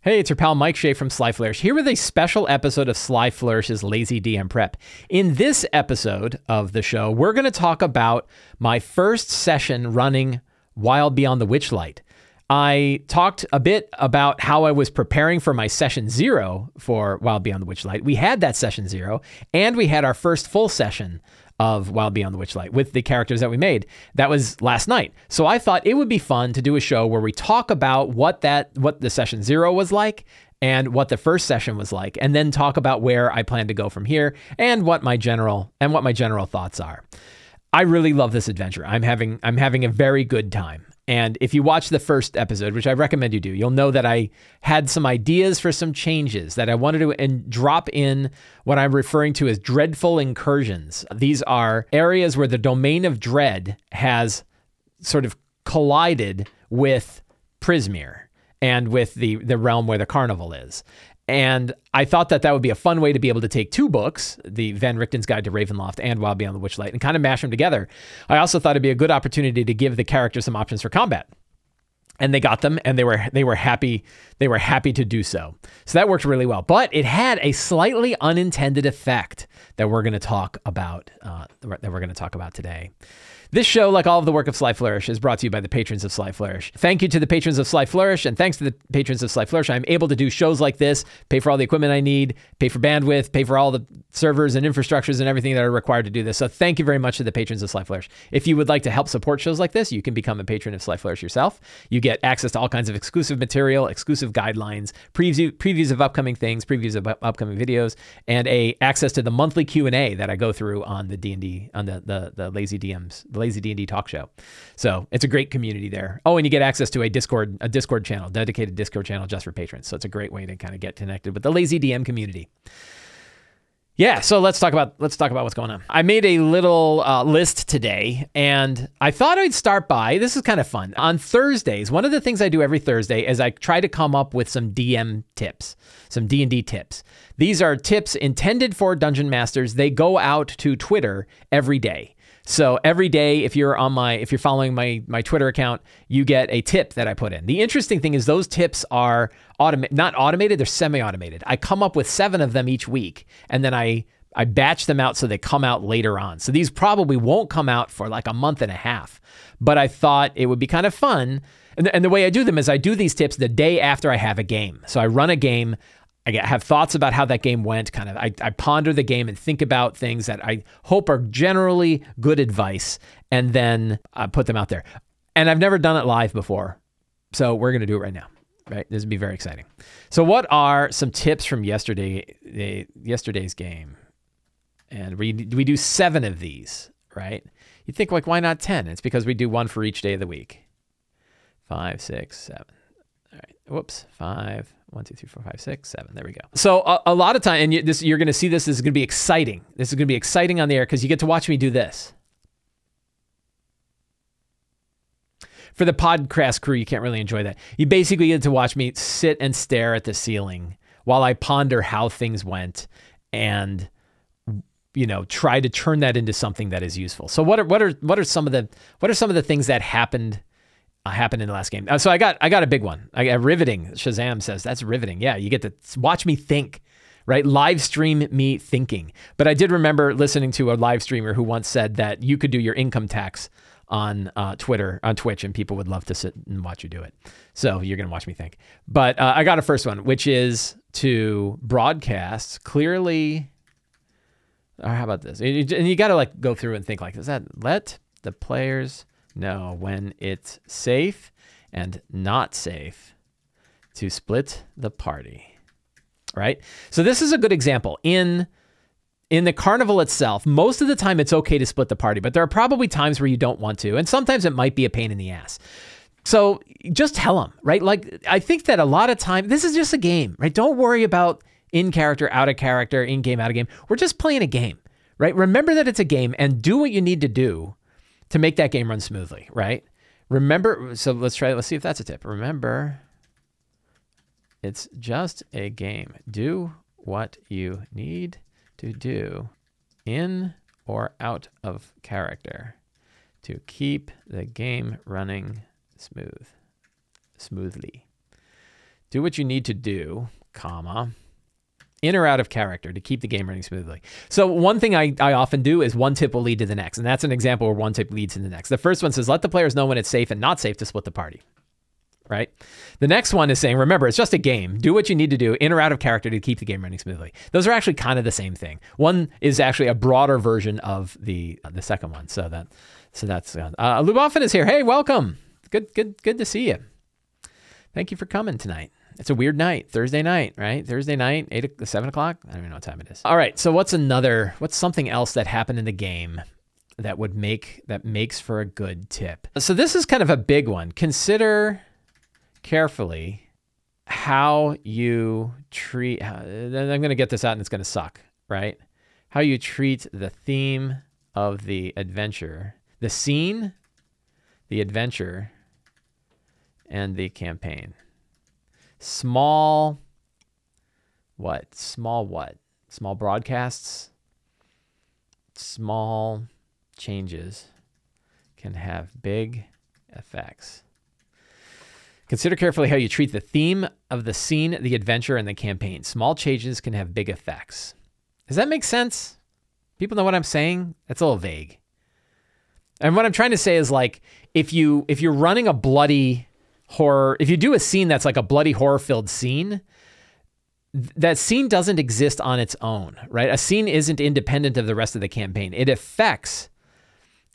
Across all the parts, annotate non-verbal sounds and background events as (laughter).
Hey, it's your pal Mike Shea from Sly Flourish here with a special episode of Sly Flourish's Lazy DM Prep. In this episode of the show, we're going to talk about my first session running Wild Beyond the Witchlight. I talked a bit about how I was preparing for my session zero for Wild Beyond the Witchlight. We had that session zero, and we had our first full session of Wild Beyond the Witchlight with the characters that we made. That was last night. So I thought it would be fun to do a show where we talk about what that what the session 0 was like and what the first session was like and then talk about where I plan to go from here and what my general and what my general thoughts are. I really love this adventure. I'm having I'm having a very good time. And if you watch the first episode, which I recommend you do, you'll know that I had some ideas for some changes that I wanted to and drop in what I'm referring to as dreadful incursions. These are areas where the domain of dread has sort of collided with Prismeer and with the the realm where the carnival is. And I thought that that would be a fun way to be able to take two books, the Van Richten's Guide to Ravenloft and Wild Beyond the Witchlight, and kind of mash them together. I also thought it'd be a good opportunity to give the characters some options for combat. And they got them, and they were they were happy they were happy to do so. So that worked really well. But it had a slightly unintended effect that we're going to talk about uh, that we're going to talk about today. This show, like all of the work of Sly Flourish, is brought to you by the patrons of Sly Flourish. Thank you to the patrons of Sly Flourish, and thanks to the patrons of Sly Flourish, I'm able to do shows like this, pay for all the equipment I need, pay for bandwidth, pay for all the servers and infrastructures and everything that are required to do this. So thank you very much to the patrons of Sly Flourish. If you would like to help support shows like this, you can become a patron of Sly Flourish yourself. You get access to all kinds of exclusive material, exclusive guidelines, preview, previews of upcoming things, previews of upcoming videos, and a access to the monthly Q&A that I go through on the D&D on the the, the Lazy DMs, the Lazy D&D talk show. So it's a great community there. Oh, and you get access to a Discord, a Discord channel, dedicated Discord channel just for patrons. So it's a great way to kind of get connected with the Lazy DM community. Yeah, so let's talk about let's talk about what's going on. I made a little uh, list today, and I thought I'd start by this is kind of fun. On Thursdays, one of the things I do every Thursday is I try to come up with some DM tips, some D and D tips. These are tips intended for dungeon masters. They go out to Twitter every day. So every day, if you're on my, if you're following my my Twitter account, you get a tip that I put in. The interesting thing is those tips are automated, not automated, they're semi-automated. I come up with seven of them each week, and then I I batch them out so they come out later on. So these probably won't come out for like a month and a half. But I thought it would be kind of fun. And the, and the way I do them is I do these tips the day after I have a game. So I run a game. I have thoughts about how that game went. Kind of, I, I ponder the game and think about things that I hope are generally good advice, and then I put them out there. And I've never done it live before, so we're gonna do it right now. Right, this would be very exciting. So, what are some tips from yesterday, eh, yesterday's game? And we we do seven of these, right? You think like, why not ten? It's because we do one for each day of the week. Five, six, seven. All right. Whoops. Five, one, two, three, four, five, six, seven. There we go. So a, a lot of time, and you, this, you're going to see this. This is going to be exciting. This is going to be exciting on the air because you get to watch me do this. For the podcast crew, you can't really enjoy that. You basically get to watch me sit and stare at the ceiling while I ponder how things went and you know try to turn that into something that is useful. So what are what are what are some of the what are some of the things that happened happened in the last game. Uh, so I got I got a big one. I got riveting. Shazam says that's riveting. Yeah, you get to watch me think, right? Live stream me thinking. But I did remember listening to a live streamer who once said that you could do your income tax on uh, Twitter, on Twitch, and people would love to sit and watch you do it. So you're gonna watch me think. But uh, I got a first one, which is to broadcast clearly. Or how about this? And you got to like go through and think like, is that let the players know when it's safe and not safe to split the party. Right? So this is a good example. In in the carnival itself, most of the time it's okay to split the party, but there are probably times where you don't want to, and sometimes it might be a pain in the ass. So just tell them, right? Like I think that a lot of time this is just a game, right? Don't worry about in character, out of character, in game, out of game. We're just playing a game, right? Remember that it's a game and do what you need to do to make that game run smoothly, right? Remember, so let's try, let's see if that's a tip. Remember, it's just a game. Do what you need to do in or out of character to keep the game running smooth, smoothly. Do what you need to do, comma, in or out of character to keep the game running smoothly. So one thing I, I often do is one tip will lead to the next. And that's an example where one tip leads to the next. The first one says, let the players know when it's safe and not safe to split the party. Right? The next one is saying, remember, it's just a game. Do what you need to do in or out of character to keep the game running smoothly. Those are actually kind of the same thing. One is actually a broader version of the uh, the second one. So that so that's uh, uh Luboffin is here. Hey, welcome. Good good good to see you. Thank you for coming tonight. It's a weird night, Thursday night, right? Thursday night, eight, seven o'clock. I don't even know what time it is. All right. So what's another? What's something else that happened in the game that would make that makes for a good tip? So this is kind of a big one. Consider carefully how you treat. Then I'm going to get this out, and it's going to suck, right? How you treat the theme of the adventure, the scene, the adventure, and the campaign small what? Small what? Small broadcasts, small changes can have big effects. Consider carefully how you treat the theme of the scene, the adventure, and the campaign. Small changes can have big effects. Does that make sense? People know what I'm saying? That's a little vague. And what I'm trying to say is like if you if you're running a bloody horror, if you do a scene that's like a bloody horror filled scene, that scene doesn't exist on its own, right? A scene isn't independent of the rest of the campaign. It affects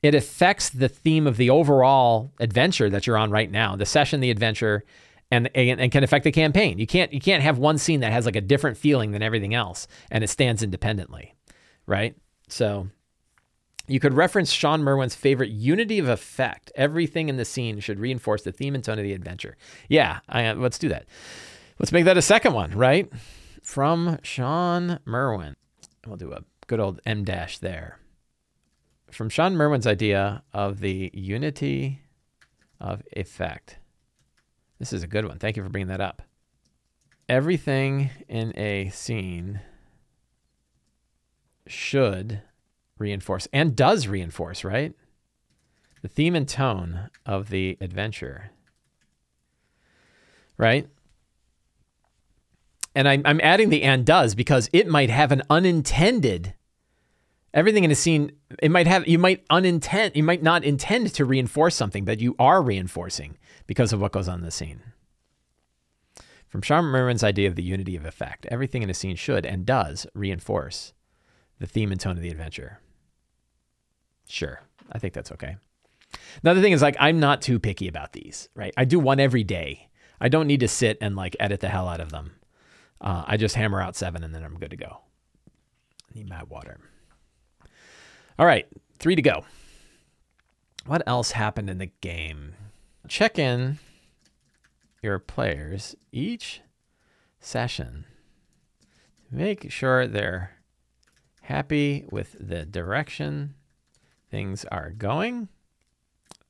it affects the theme of the overall adventure that you're on right now, the session, the adventure, and, and, and can affect the campaign. You can't you can't have one scene that has like a different feeling than everything else and it stands independently, right? So you could reference Shawn Merwin's favorite unity of effect. Everything in the scene should reinforce the theme and tone of the adventure. Yeah, I, uh, let's do that. Let's make that a second one, right? From Shawn Merwin. We'll do a good old M dash there. From Shawn Merwin's idea of the unity of effect. This is a good one. Thank you for bringing that up. Everything in a scene should reinforce and does reinforce, right? The theme and tone of the adventure. Right? And I'm, I'm adding the and does because it might have an unintended everything in a scene it might have you might unintend you might not intend to reinforce something but you are reinforcing because of what goes on in the scene from Shawn Merwin's idea of the unity of effect everything in a scene should and does reinforce the theme and tone of the adventure Sure. I think that's okay. Another thing is like I'm not too picky about these, right? I do one every day. I don't need to sit and like edit the hell out of them. Uh, I just hammer out seven and then I'm good to go. I need my water. All right, three to go. What else happened in the game? Check in your players each session. Make sure they're happy with the direction things are going.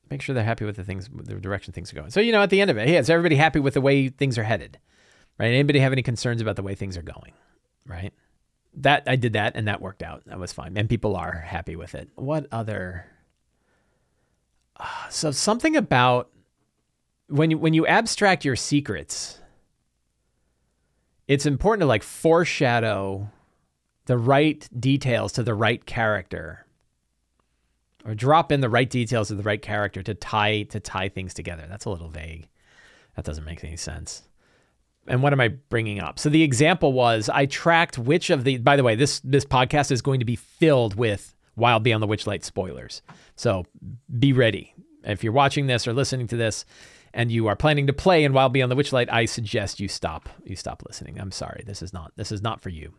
Make sure they're happy with the things, the direction things are going. So, you know, at the end of it, hey, is everybody happy with the way things are headed? Right? Anybody have any concerns about the way things are going? Right? That I did that and that worked out. That was fine. And people are happy with it. What other? Uh, so something about when you when you abstract your secrets, it's important to like foreshadow the right details to the right character or drop in the right details of the right character to tie to tie things together. That's a little vague. That doesn't make any sense. And what am I bringing up? So the example was I tracked which of the. By the way, this this podcast is going to be filled with Wild Beyond the Witchlight spoilers. So be ready. If you're watching this or listening to this, and you are planning to play in Wild Beyond the Witchlight, I suggest you stop. You stop listening. I'm sorry. This is not. This is not for you.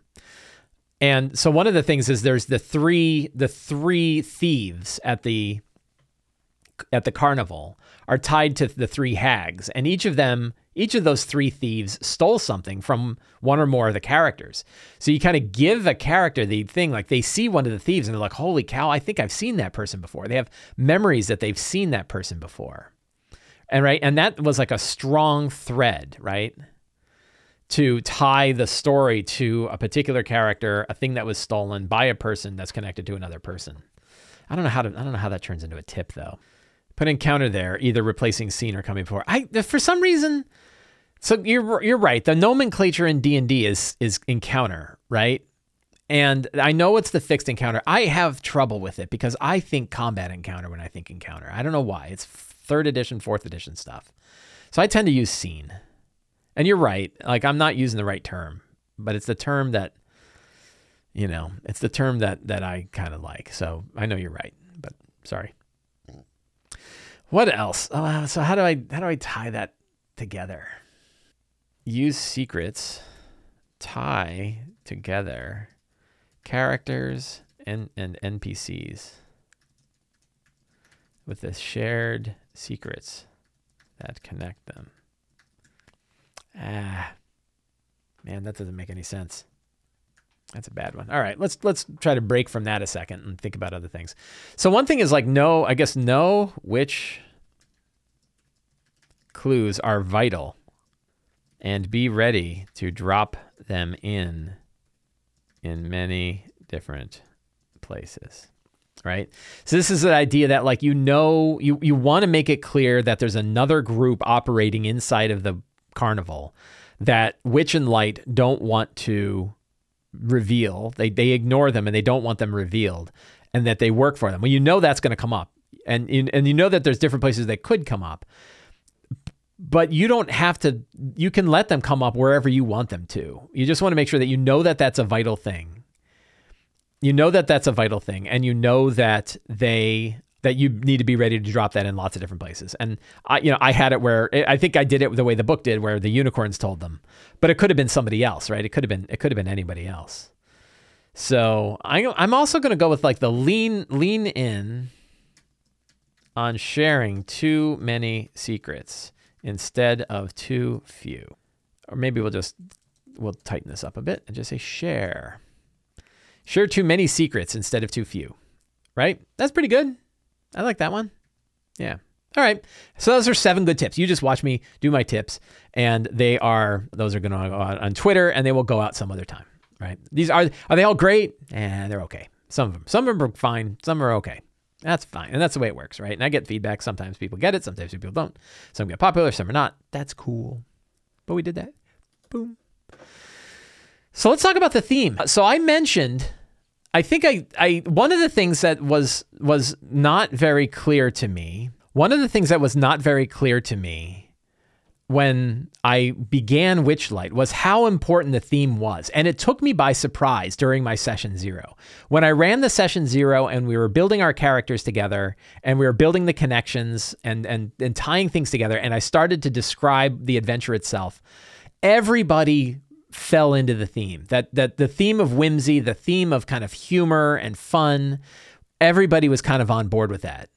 And so one of the things is there's the three the three thieves at the at the carnival are tied to the three hags and each of them each of those three thieves stole something from one or more of the characters. So you kind of give a character the thing like they see one of the thieves and they're like, "Holy cow, I think I've seen that person before." They have memories that they've seen that person before. And right, and that was like a strong thread, right? To tie the story to a particular character, a thing that was stolen by a person that's connected to another person. I don't know how to I don't know how that turns into a tip though. Put encounter there, either replacing scene or coming before. I for some reason So you're you're right. The nomenclature in D and D is is encounter, right? And I know it's the fixed encounter. I have trouble with it because I think combat encounter when I think encounter. I don't know why. It's third edition, fourth edition stuff. So I tend to use scene. And you're right. Like I'm not using the right term, but it's the term that you know, it's the term that that I kind of like. So I know you're right, but sorry. What else? Oh, uh, so how do I how do I tie that together? use secrets, tie together characters and, and NPCs with the shared secrets that connect them. Ah, man, that doesn't make any sense. That's a bad one. All right, let's let's try to break from that a second and think about other things. So one thing is like know, I guess know which clues are vital and be ready to drop them in in many different places right so this is the idea that like you know you you want to make it clear that there's another group operating inside of the carnival that witch and light don't want to reveal. They they ignore them and they don't want them revealed and that they work for them. Well you know that's going to come up and and you know that there's different places that could come up but you don't have to you can let them come up wherever you want them to. You just want to make sure that you know that that's a vital thing. You know that that's a vital thing and you know that they that you need to be ready to drop that in lots of different places and i you know i had it where i think i did it the way the book did where the unicorns told them but it could have been somebody else right it could have been it could have been anybody else so I, i'm also going to go with like the lean lean in on sharing too many secrets instead of too few. Or maybe we'll just we'll tighten this up a bit and just say share. Share too many secrets instead of too few. Right? That's pretty good. I like that one. Yeah. All right. So those are seven good tips. You just watch me do my tips, and they are those are going to go out on Twitter, and they will go out some other time. Right? These are are they all great? Eh, they're okay. Some of them. Some of them are fine. Some are okay. That's fine. And that's the way it works, right? And I get feedback. Sometimes people get it, sometimes people don't. Some get popular, some are not. That's cool. But we did that. Boom. So let's talk about the theme. So I mentioned I think I, I one of the things that was was not very clear to me, one of the things that was not very clear to me when I began Witchlight was how important the theme was. And it took me by surprise during my session zero. When I ran the session zero and we were building our characters together and we were building the connections and, and, and tying things together, and I started to describe the adventure itself, everybody fell into the theme. That that the theme of whimsy, the theme of kind of humor and fun, everybody was kind of on board with that.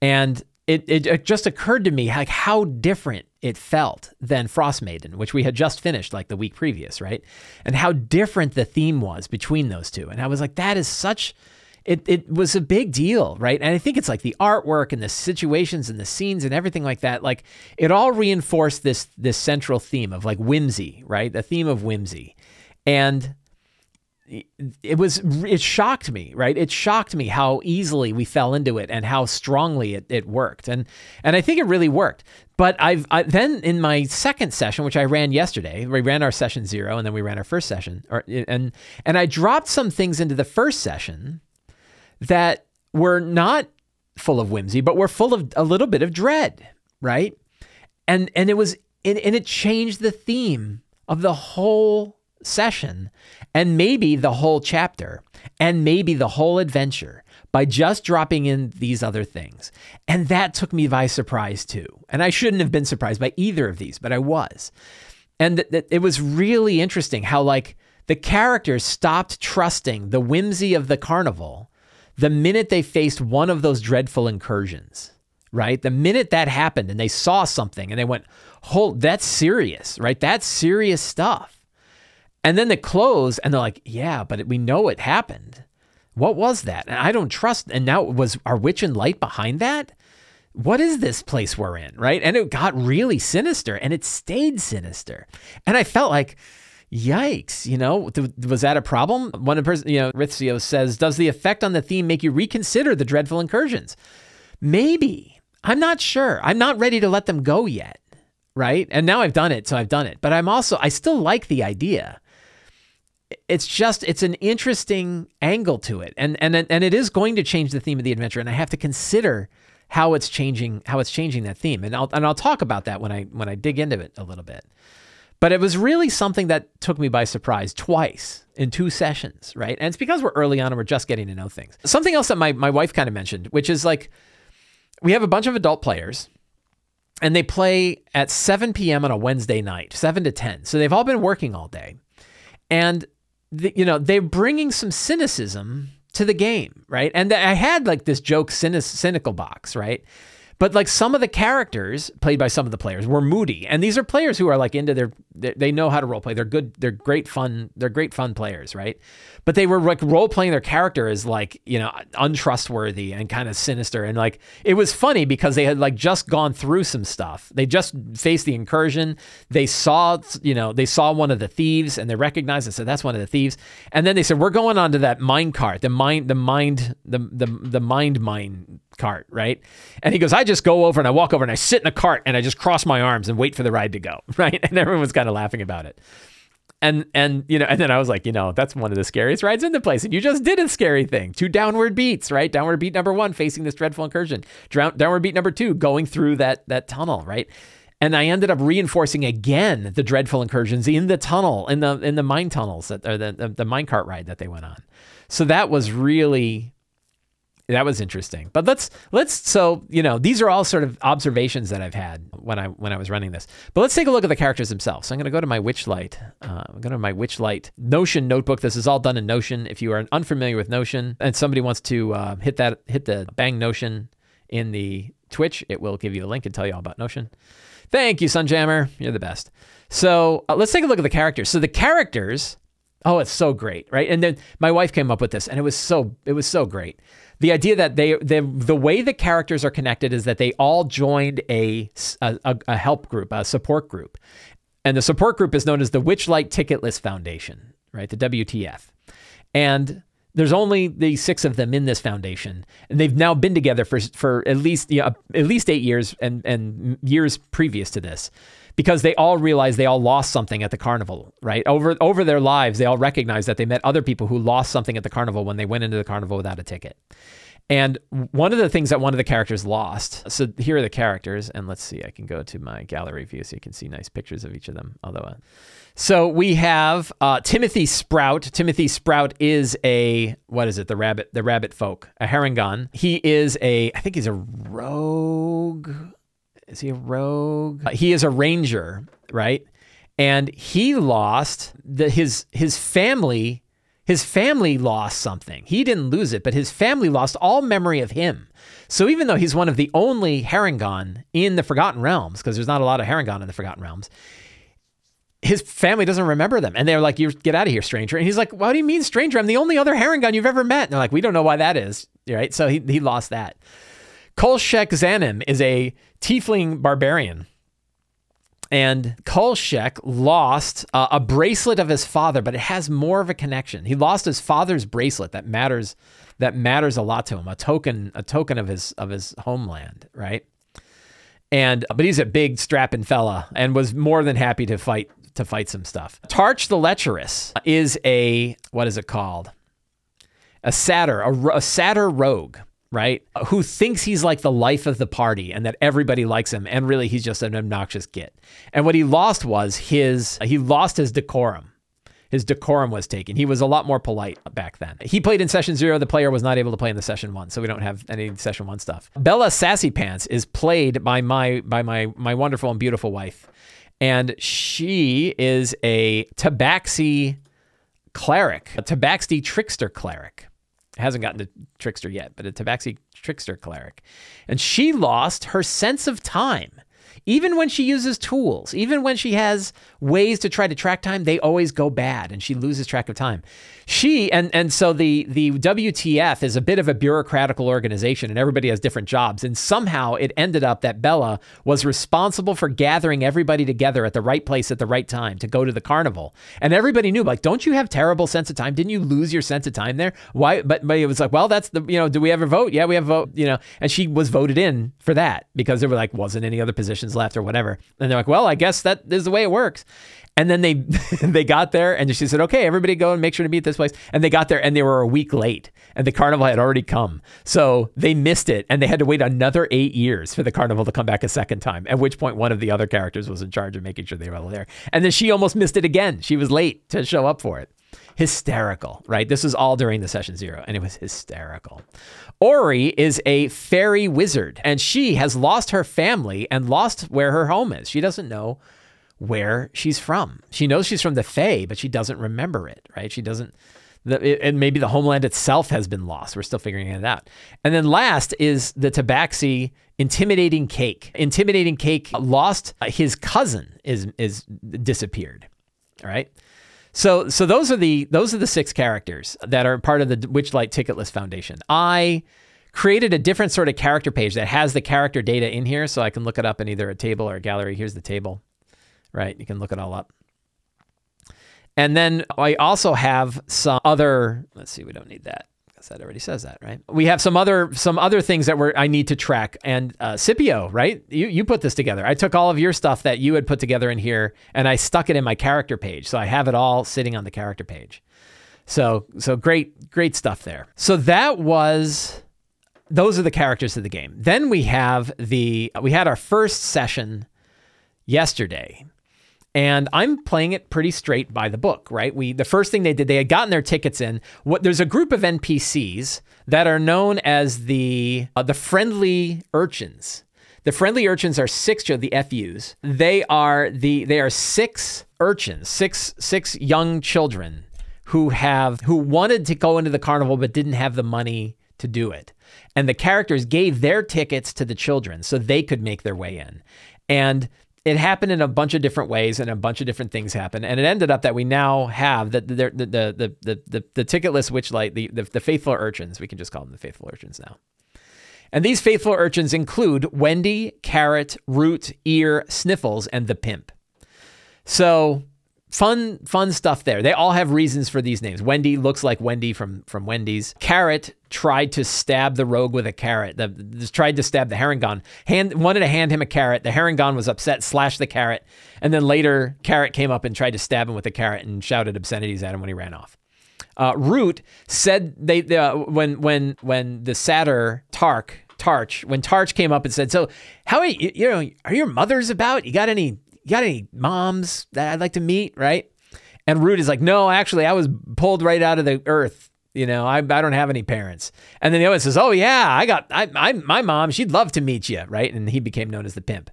And it, it, it just occurred to me like how different it felt than Frost Maiden, which we had just finished like the week previous, right? And how different the theme was between those two. And I was like, that is such it it was a big deal, right? And I think it's like the artwork and the situations and the scenes and everything like that. Like it all reinforced this this central theme of like whimsy, right? The theme of whimsy. And it was it shocked me right it shocked me how easily we fell into it and how strongly it, it worked and and i think it really worked but i've I, then in my second session which i ran yesterday we ran our session zero and then we ran our first session or, and and i dropped some things into the first session that were not full of whimsy but were full of a little bit of dread right and and it was and, and it changed the theme of the whole session and maybe the whole chapter and maybe the whole adventure by just dropping in these other things. And that took me by surprise too. And I shouldn't have been surprised by either of these, but I was. And th- th- it was really interesting how, like, the characters stopped trusting the whimsy of the carnival the minute they faced one of those dreadful incursions, right? The minute that happened and they saw something and they went, hold, that's serious, right? That's serious stuff. And then they close and they're like, yeah, but we know it happened. What was that? And I don't trust. And now was our witch and light behind that? What is this place we're in? Right. And it got really sinister and it stayed sinister. And I felt like, yikes, you know, th- was that a problem? One person, you know, Ritzio says, does the effect on the theme make you reconsider the dreadful incursions? Maybe. I'm not sure. I'm not ready to let them go yet right? And now I've done it, so I've done it. But I'm also I still like the idea. It's just it's an interesting angle to it. And and and it is going to change the theme of the adventure and I have to consider how it's changing how it's changing that theme. And I'll and I'll talk about that when I when I dig into it a little bit. But it was really something that took me by surprise twice in two sessions, right? And it's because we're early on and we're just getting to know things. Something else that my, my wife kind of mentioned, which is like we have a bunch of adult players and they play at 7 p.m. on a Wednesday night, 7 to 10. So they've all been working all day. And, the, you know, they're bringing some cynicism to the game, right? And I had like this joke cynic, cynical box, right? But like some of the characters played by some of the players were moody, and these are players who are like into their, they know how to role play. They're good. They're great fun. They're great fun players, right? But they were like role playing their character as like you know untrustworthy and kind of sinister, and like it was funny because they had like just gone through some stuff. They just faced the incursion. They saw you know they saw one of the thieves and they recognized it. So that's one of the thieves. And then they said we're going on to that mine cart, the mind, the mind, the the the mind mine cart, right? And he goes, I just go over and I walk over and I sit in a cart and I just cross my arms and wait for the ride to go, (laughs) right? And everyone was kind of laughing about it. And and you know, and then I was like, you know, that's one of the scariest rides in the place. And you just did a scary thing. Two downward beats, right? Downward beat number one, facing this dreadful incursion. Downward beat number two, going through that that tunnel, right? And I ended up reinforcing again the dreadful incursions in the tunnel, in the in the mine tunnels that or the the, the minecart ride that they went on. So that was really that was interesting. But let's let's so you know these are all sort of observations that I've had when I when I was running this. But let's take a look at the characters themselves. So I'm going to go to my Witchlight. Uh, I'm going to my Witchlight Notion notebook. This is all done in Notion. If you are unfamiliar with Notion and somebody wants to uh, hit that hit the bang Notion in the Twitch, it will give you a link and tell you all about Notion. Thank you, Sunjammer. You're the best. So uh, let's take a look at the characters. So the characters. Oh, it's so great, right? And then my wife came up with this, and it was so it was so great the idea that they, they the way the characters are connected is that they all joined a, a, a help group, a support group. And the support group is known as the Witchlight Ticketless Foundation, right? The WTF. And there's only the six of them in this foundation, and they've now been together for for at least yeah, at least eight years and and years previous to this, because they all realized they all lost something at the carnival, right? Over over their lives, they all recognized that they met other people who lost something at the carnival when they went into the carnival without a ticket. And one of the things that one of the characters lost. So here are the characters, and let's see. I can go to my gallery view so you can see nice pictures of each of them. Although, uh, so we have uh, Timothy Sprout. Timothy Sprout is a what is it? The rabbit, the rabbit folk, a Harengon. He is a, I think he's a rogue. Is he a rogue? Uh, he is a ranger, right? And he lost the his his family his family lost something. He didn't lose it, but his family lost all memory of him. So even though he's one of the only Harengon in the Forgotten Realms, because there's not a lot of Harengon in the Forgotten Realms, his family doesn't remember them. And they're like, You get out of here, stranger. And he's like, What do you mean, stranger? I'm the only other Harengon you've ever met. And they're like, We don't know why that is. Right. So he, he lost that. Kolshek Zanim is a tiefling barbarian and Kolshek lost uh, a bracelet of his father, but it has more of a connection. He lost his father's bracelet that matters that matters a lot to him, a token a token of his of his homeland, right? And but he's a big strapping fella and was more than happy to fight to fight some stuff. Tarch the Lecherous is a what is it called? A satyr, a, a satyr rogue right? Who thinks he's like the life of the party and that everybody likes him, and really he's just an obnoxious git. And what he lost was his he lost his decorum. His decorum was taken. He was a lot more polite back then. He played in session zero. The player was not able to play in the session one, so we don't have any session one stuff. Bella Sassy Pants is played by my by my my wonderful and beautiful wife, and she is a Tabaxi cleric, a Tabaxi trickster cleric hasn't gotten to Trickster yet, but a Tabaxi Trickster cleric. And she lost her sense of time even when she uses tools, even when she has ways to try to track time, they always go bad and she loses track of time. She and and so the the WTF is a bit of a bureaucratical organization and everybody has different jobs and somehow it ended up that Bella was responsible for gathering everybody together at the right place at the right time to go to the carnival. And everybody knew like don't you have terrible sense of time? Didn't you lose your sense of time there? Why but, but it was like, well, that's the you know, do we ever vote? Yeah, we have a vote, you know. And she was voted in for that because there were like wasn't any other positions left or whatever. And they're like, well, I guess that is the way it works. And then they (laughs) they got there and she said, okay, everybody go and make sure to meet this place. And they got there and they were a week late and the carnival had already come. So they missed it and they had to wait another eight years for the carnival to come back a second time, at which point one of the other characters was in charge of making sure they were all there. And then she almost missed it again. She was late to show up for it. Hysterical, right? This was all during the session zero and it was hysterical. Ori is a fairy wizard and she has lost her family and lost where her home is. She doesn't know where she's from. She knows she's from the Fae, but she doesn't remember it, right? She doesn't. The, and maybe the homeland itself has been lost. We're still figuring it out. And then last is the Tabaxi intimidating cake. Intimidating cake lost uh, his cousin is is disappeared. All right. So so those are the those are the six characters that are part of the Witchlight Ticketless Foundation. I created a different sort of character page that has the character data in here so I can look it up in either a table or a gallery. Here's the table right? You can look it all up. And then I also have some other, let's see, we don't need that because that already says that, right? We have some other some other things that we're I need to track. And uh, Scipio, right? You you put this together. I took all of your stuff that you had put together in here and I stuck it in my character page. So I have it all sitting on the character page. So so great great stuff there. So that was those are the characters of the game. Then we have the we had our first session yesterday and I'm playing it pretty straight by the book, right? We the first thing they did, they had gotten their tickets in. What there's a group of NPCs that are known as the uh, the friendly urchins. The friendly urchins are six of the FUs. They are the they are six urchins, six six young children who have who wanted to go into the carnival but didn't have the money to do it. And the characters gave their tickets to the children so they could make their way in. And it happened in a bunch of different ways and a bunch of different things happened. And it ended up that we now have the the the the the the, the ticketless witchlight, the, the the faithful urchins. We can just call them the faithful urchins now. And these faithful urchins include Wendy, Carrot, Root, Ear, Sniffles, and the Pimp. So fun fun stuff there. They all have reasons for these names. Wendy looks like Wendy from from Wendy's. Carrot tried to stab the rogue with a carrot. The, tried to stab the Harengon. Hand wanted to hand him a carrot. The Harengon was upset, slashed the carrot, and then later Carrot came up and tried to stab him with a carrot and shouted obscenities at him when he ran off. Uh, Root said they uh, when when when the satyr Tark Tarch when Tarch came up and said, "So how are you, you know are your mothers about? You got any you got any moms that I'd like to meet, right? And Root is like, no, actually, I was pulled right out of the earth. You know, I, I don't have any parents. And then the other one says, oh, yeah, I got, I, I, my mom, she'd love to meet you, right? And he became known as the pimp.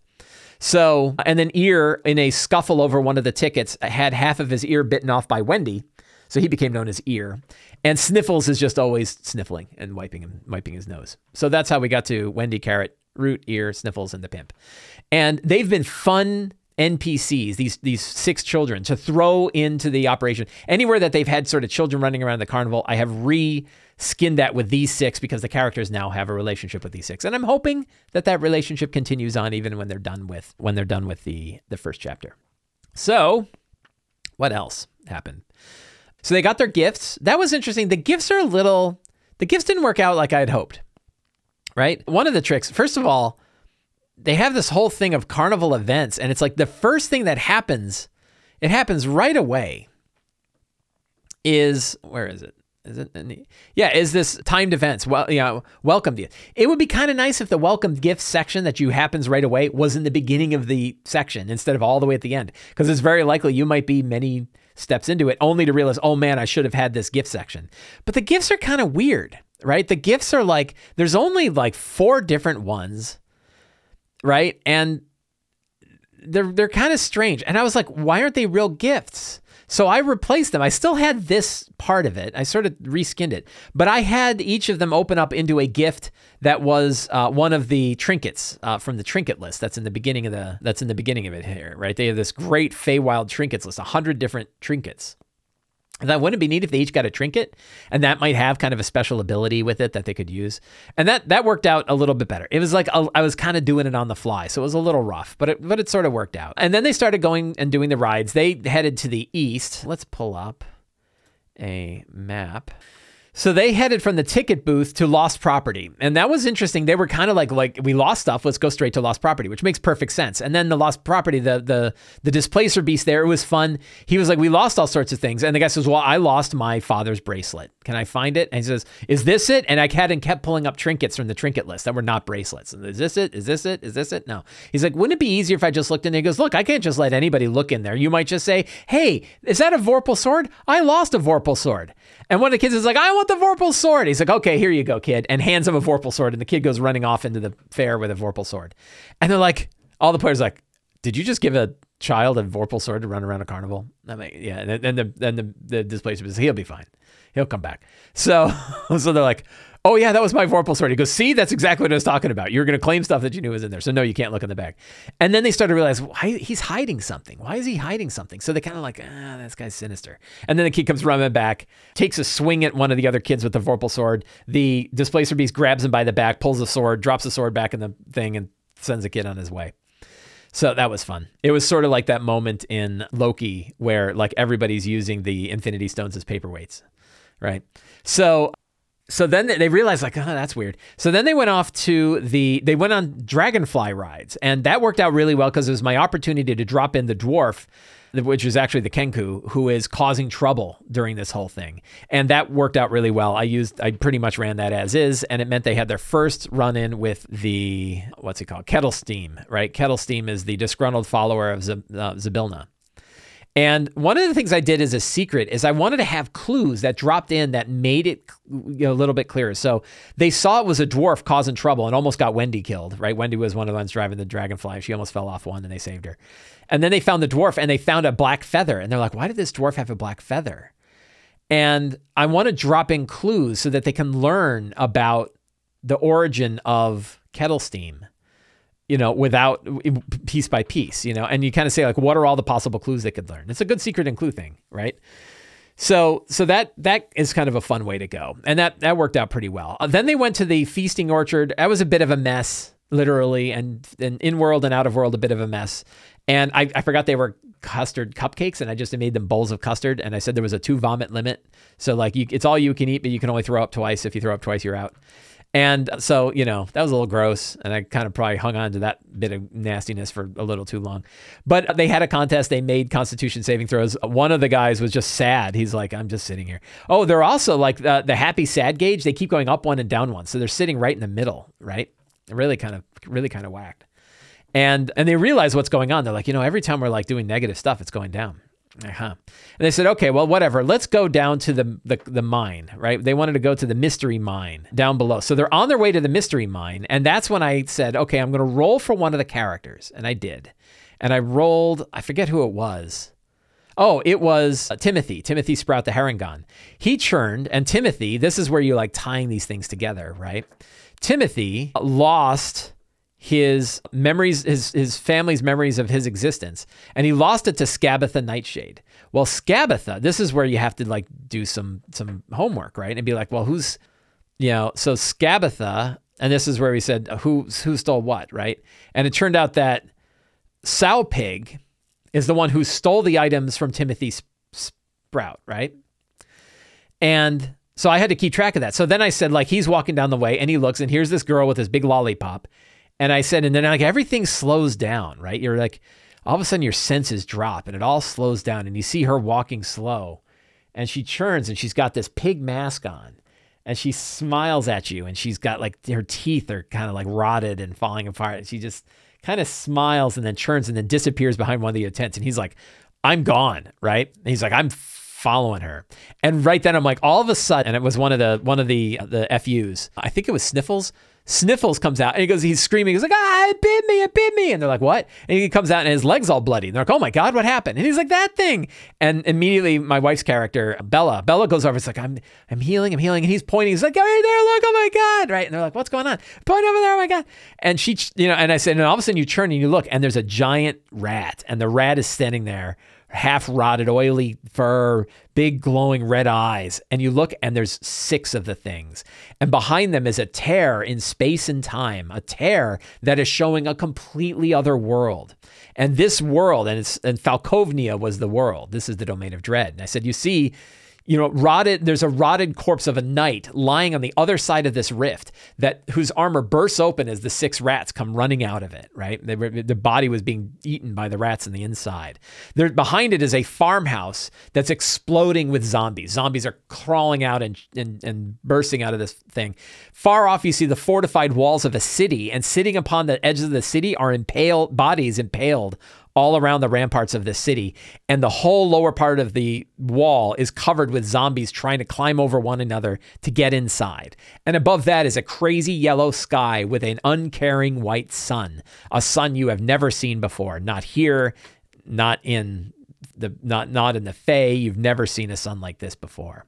So, and then Ear, in a scuffle over one of the tickets, had half of his ear bitten off by Wendy. So he became known as Ear. And Sniffles is just always sniffling and wiping him, wiping his nose. So that's how we got to Wendy, Carrot, Root, Ear, Sniffles, and the Pimp. And they've been fun NPCs, these these six children, to throw into the operation. Anywhere that they've had sort of children running around the carnival, I have re skinned that with these six because the characters now have a relationship with these six, and I'm hoping that that relationship continues on even when they're done with when they're done with the the first chapter. So, what else happened? So they got their gifts. That was interesting. The gifts are a little. The gifts didn't work out like I had hoped. Right. One of the tricks, first of all they have this whole thing of carnival events, and it's like the first thing that happens, it happens right away. Is where is it? Is it? The, yeah, is this timed events? Well, you know, welcome gift. It would be kind of nice if the welcome gift section that you happens right away was in the beginning of the section instead of all the way at the end, because it's very likely you might be many steps into it only to realize, oh man, I should have had this gift section. But the gifts are kind of weird, right? The gifts are like there's only like four different ones right? And they're they're kind of strange. And I was like, why aren't they real gifts? So I replaced them. I still had this part of it. I sort of reskinned it, but I had each of them open up into a gift that was uh, one of the trinkets uh, from the trinket list. That's in the beginning of the. That's in the beginning of it here, right? They have this great Feywild trinkets list, hundred different trinkets. That wouldn't be neat if they each got a trinket, and that might have kind of a special ability with it that they could use. And that that worked out a little bit better. It was like a, I was kind of doing it on the fly, so it was a little rough, but it but it sort of worked out. And then they started going and doing the rides. They headed to the east. Let's pull up a map. So they headed from the ticket booth to lost property. And that was interesting. They were kind of like like we lost stuff, let's go straight to lost property, which makes perfect sense. And then the lost property, the the the displacer beast there, it was fun. He was like, We lost all sorts of things. And the guy says, Well, I lost my father's bracelet. Can I find it? And he says, Is this it? And I had and kept pulling up trinkets from the trinket list that were not bracelets. And is this it? Is this it? Is this it? No. He's like, Wouldn't it be easier if I just looked in there? He goes, Look, I can't just let anybody look in there. You might just say, Hey, is that a Vorpal sword? I lost a Vorpal sword. And one of the kids is like, I want the Vorpal sword. He's like, okay, here you go, kid. And hands him a Vorpal sword. And the kid goes running off into the fair with a Vorpal sword. And they're like, all the players like, did you just give a child a Vorpal sword to run around a carnival? I mean, yeah. And then the, then the, the displacer says, he'll be fine. He'll come back. So, (laughs) so they're like, Oh yeah, that was my Vorpal sword. He goes, see, that's exactly what I was talking about. You're going to claim stuff that you knew was in there. So no, you can't look in the bag. And then they started to realize why he's hiding something. Why is he hiding something? So they kind of like, ah, this guy's sinister. And then the kid comes running back, takes a swing at one of the other kids with the Vorpal sword. The displacer beast grabs him by the back, pulls the sword, drops the sword back in the thing, and sends the kid on his way. So that was fun. It was sort of like that moment in Loki where like everybody's using the Infinity Stones as paperweights, right? So so then they realized like, oh, that's weird. So then they went off to the they went on dragonfly rides, and that worked out really well because it was my opportunity to drop in the dwarf, which is actually the Kenku, who is causing trouble during this whole thing, and that worked out really well. I used I pretty much ran that as is, and it meant they had their first run in with the what's it called Kettlesteam, right? Kettlesteam is the disgruntled follower of Z- uh, Zybilna. And one of the things I did as a secret is I wanted to have clues that dropped in that made it you know, a little bit clearer. So they saw it was a dwarf causing trouble and almost got Wendy killed, right? Wendy was one of the ones driving the dragonfly. She almost fell off one and they saved her. And then they found the dwarf and they found a black feather. And they're like, why did this dwarf have a black feather? And I want to drop in clues so that they can learn about the origin of Kettlesteam you know, without piece by piece, you know, and you kind of say like, what are all the possible clues they could learn? It's a good secret and clue thing, right? So, so that that is kind of a fun way to go, and that that worked out pretty well. Uh, then they went to the feasting orchard. That was a bit of a mess, literally, and, and in world and out of world, a bit of a mess. And I, I forgot they were custard cupcakes, and I just made them bowls of custard. And I said there was a two vomit limit, so like you, it's all you can eat, but you can only throw up twice. If you throw up twice, you're out. And so, you know, that was a little gross. And I kind of probably hung on to that bit of nastiness for a little too long. But they had a contest. They made constitution saving throws. One of the guys was just sad. He's like, I'm just sitting here. Oh, they're also like uh, the happy sad gauge. They keep going up one and down one. So they're sitting right in the middle, right? Really kind of, really kind of whacked. And, and they realize what's going on. They're like, you know, every time we're like doing negative stuff, it's going down. Uh-huh. And they said, okay, well, whatever. Let's go down to the, the the mine, right? They wanted to go to the mystery mine down below. So they're on their way to the mystery mine, and that's when I said, okay, I'm going to roll for one of the characters, and I did. And I rolled. I forget who it was. Oh, it was uh, Timothy, Timothy Sprout the Harengon. He churned, and Timothy, this is where you like tying these things together, right? Timothy lost his memories, his, his family's memories of his existence. And he lost it to Skabatha Nightshade. Well, Skabatha, this is where you have to like do some some homework, right? And be like, well, who's you know, so Skabatha, and this is where we said uh, who who stole what, right? And it turned out that Sow Pig is the one who stole the items from Timothy Sprout, right? And so I had to keep track of that. So then I said, like, he's walking down the way and he looks, and here's this girl with this big lollipop. And I said, and then like everything slows down, right? You're like, all of a sudden your senses drop and it all slows down and you see her walking slow and she churns and she's got this pig mask on and she smiles at you and she's got like her teeth are kind of like rotted and falling apart. And she just kind of smiles and then churns and then disappears behind one of the tents. And he's like, I'm gone, right? And he's like, I'm following her. And right then I'm like, all of a sudden, and it was one of the one of the the FUs. I think it was Sniffles Sniffles comes out and he goes, he's screaming. He's like, ah, it bit me, it bit me. And they're like, what? And he comes out and his leg's all bloody. And they're like, oh my God, what happened? And he's like, that thing. And immediately my wife's character, Bella, Bella goes over. It's like, I'm, I'm healing, I'm healing. And he's pointing. He's like, right there, look, oh my God. Right. And they're like, what's going on? Point over there, oh my God. And she, you know, and I said, and all of a sudden you turn and you look and there's a giant rat and the rat is standing there half rotted, oily fur, big glowing red eyes. And you look, and there's six of the things. And behind them is a tear in space and time, a tear that is showing a completely other world. And this world, and it's and Falkovnia was the world. This is the domain of dread. And I said, you see, you know, rotted. There's a rotted corpse of a knight lying on the other side of this rift that whose armor bursts open as the six rats come running out of it. Right, they the body was being eaten by the rats in the inside. There behind it is a farmhouse that's exploding with zombies. Zombies are crawling out and and, and bursting out of this thing. Far off, you see the fortified walls of a city, and sitting upon the edges of the city are impaled bodies impaled all around the ramparts of the city. And the whole lower part of the wall is covered with zombies trying to climb over one another to get inside. And above that is a crazy yellow sky with an uncaring white sun, a sun you have never seen before. Not here, not in the not not in the Fae. You've never seen a sun like this before.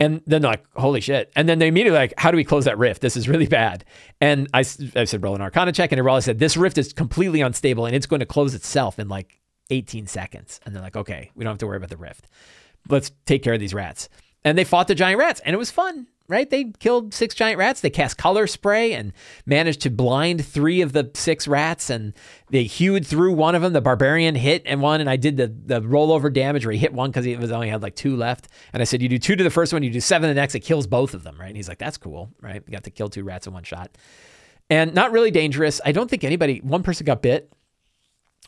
And then they're like, holy shit. And then they immediately like, how do we close that rift? This is really bad. And I, I said, roll an arcana check. And I said, this rift is completely unstable and it's going to close itself in like 18 seconds. And they're like, okay, we don't have to worry about the rift. Let's take care of these rats. And they fought the giant rats and it was fun right? They killed six giant rats. They cast color spray and managed to blind three of the six rats. And they hewed through one of them. The barbarian hit and one. And I did the, the rollover damage where he hit one because he was only had like two left. And I said, you do two to the first one, you do seven to the next. It kills both of them, right? And he's like, that's cool, right? You got to kill two rats in one shot. And not really dangerous. I don't think anybody, one person got bit,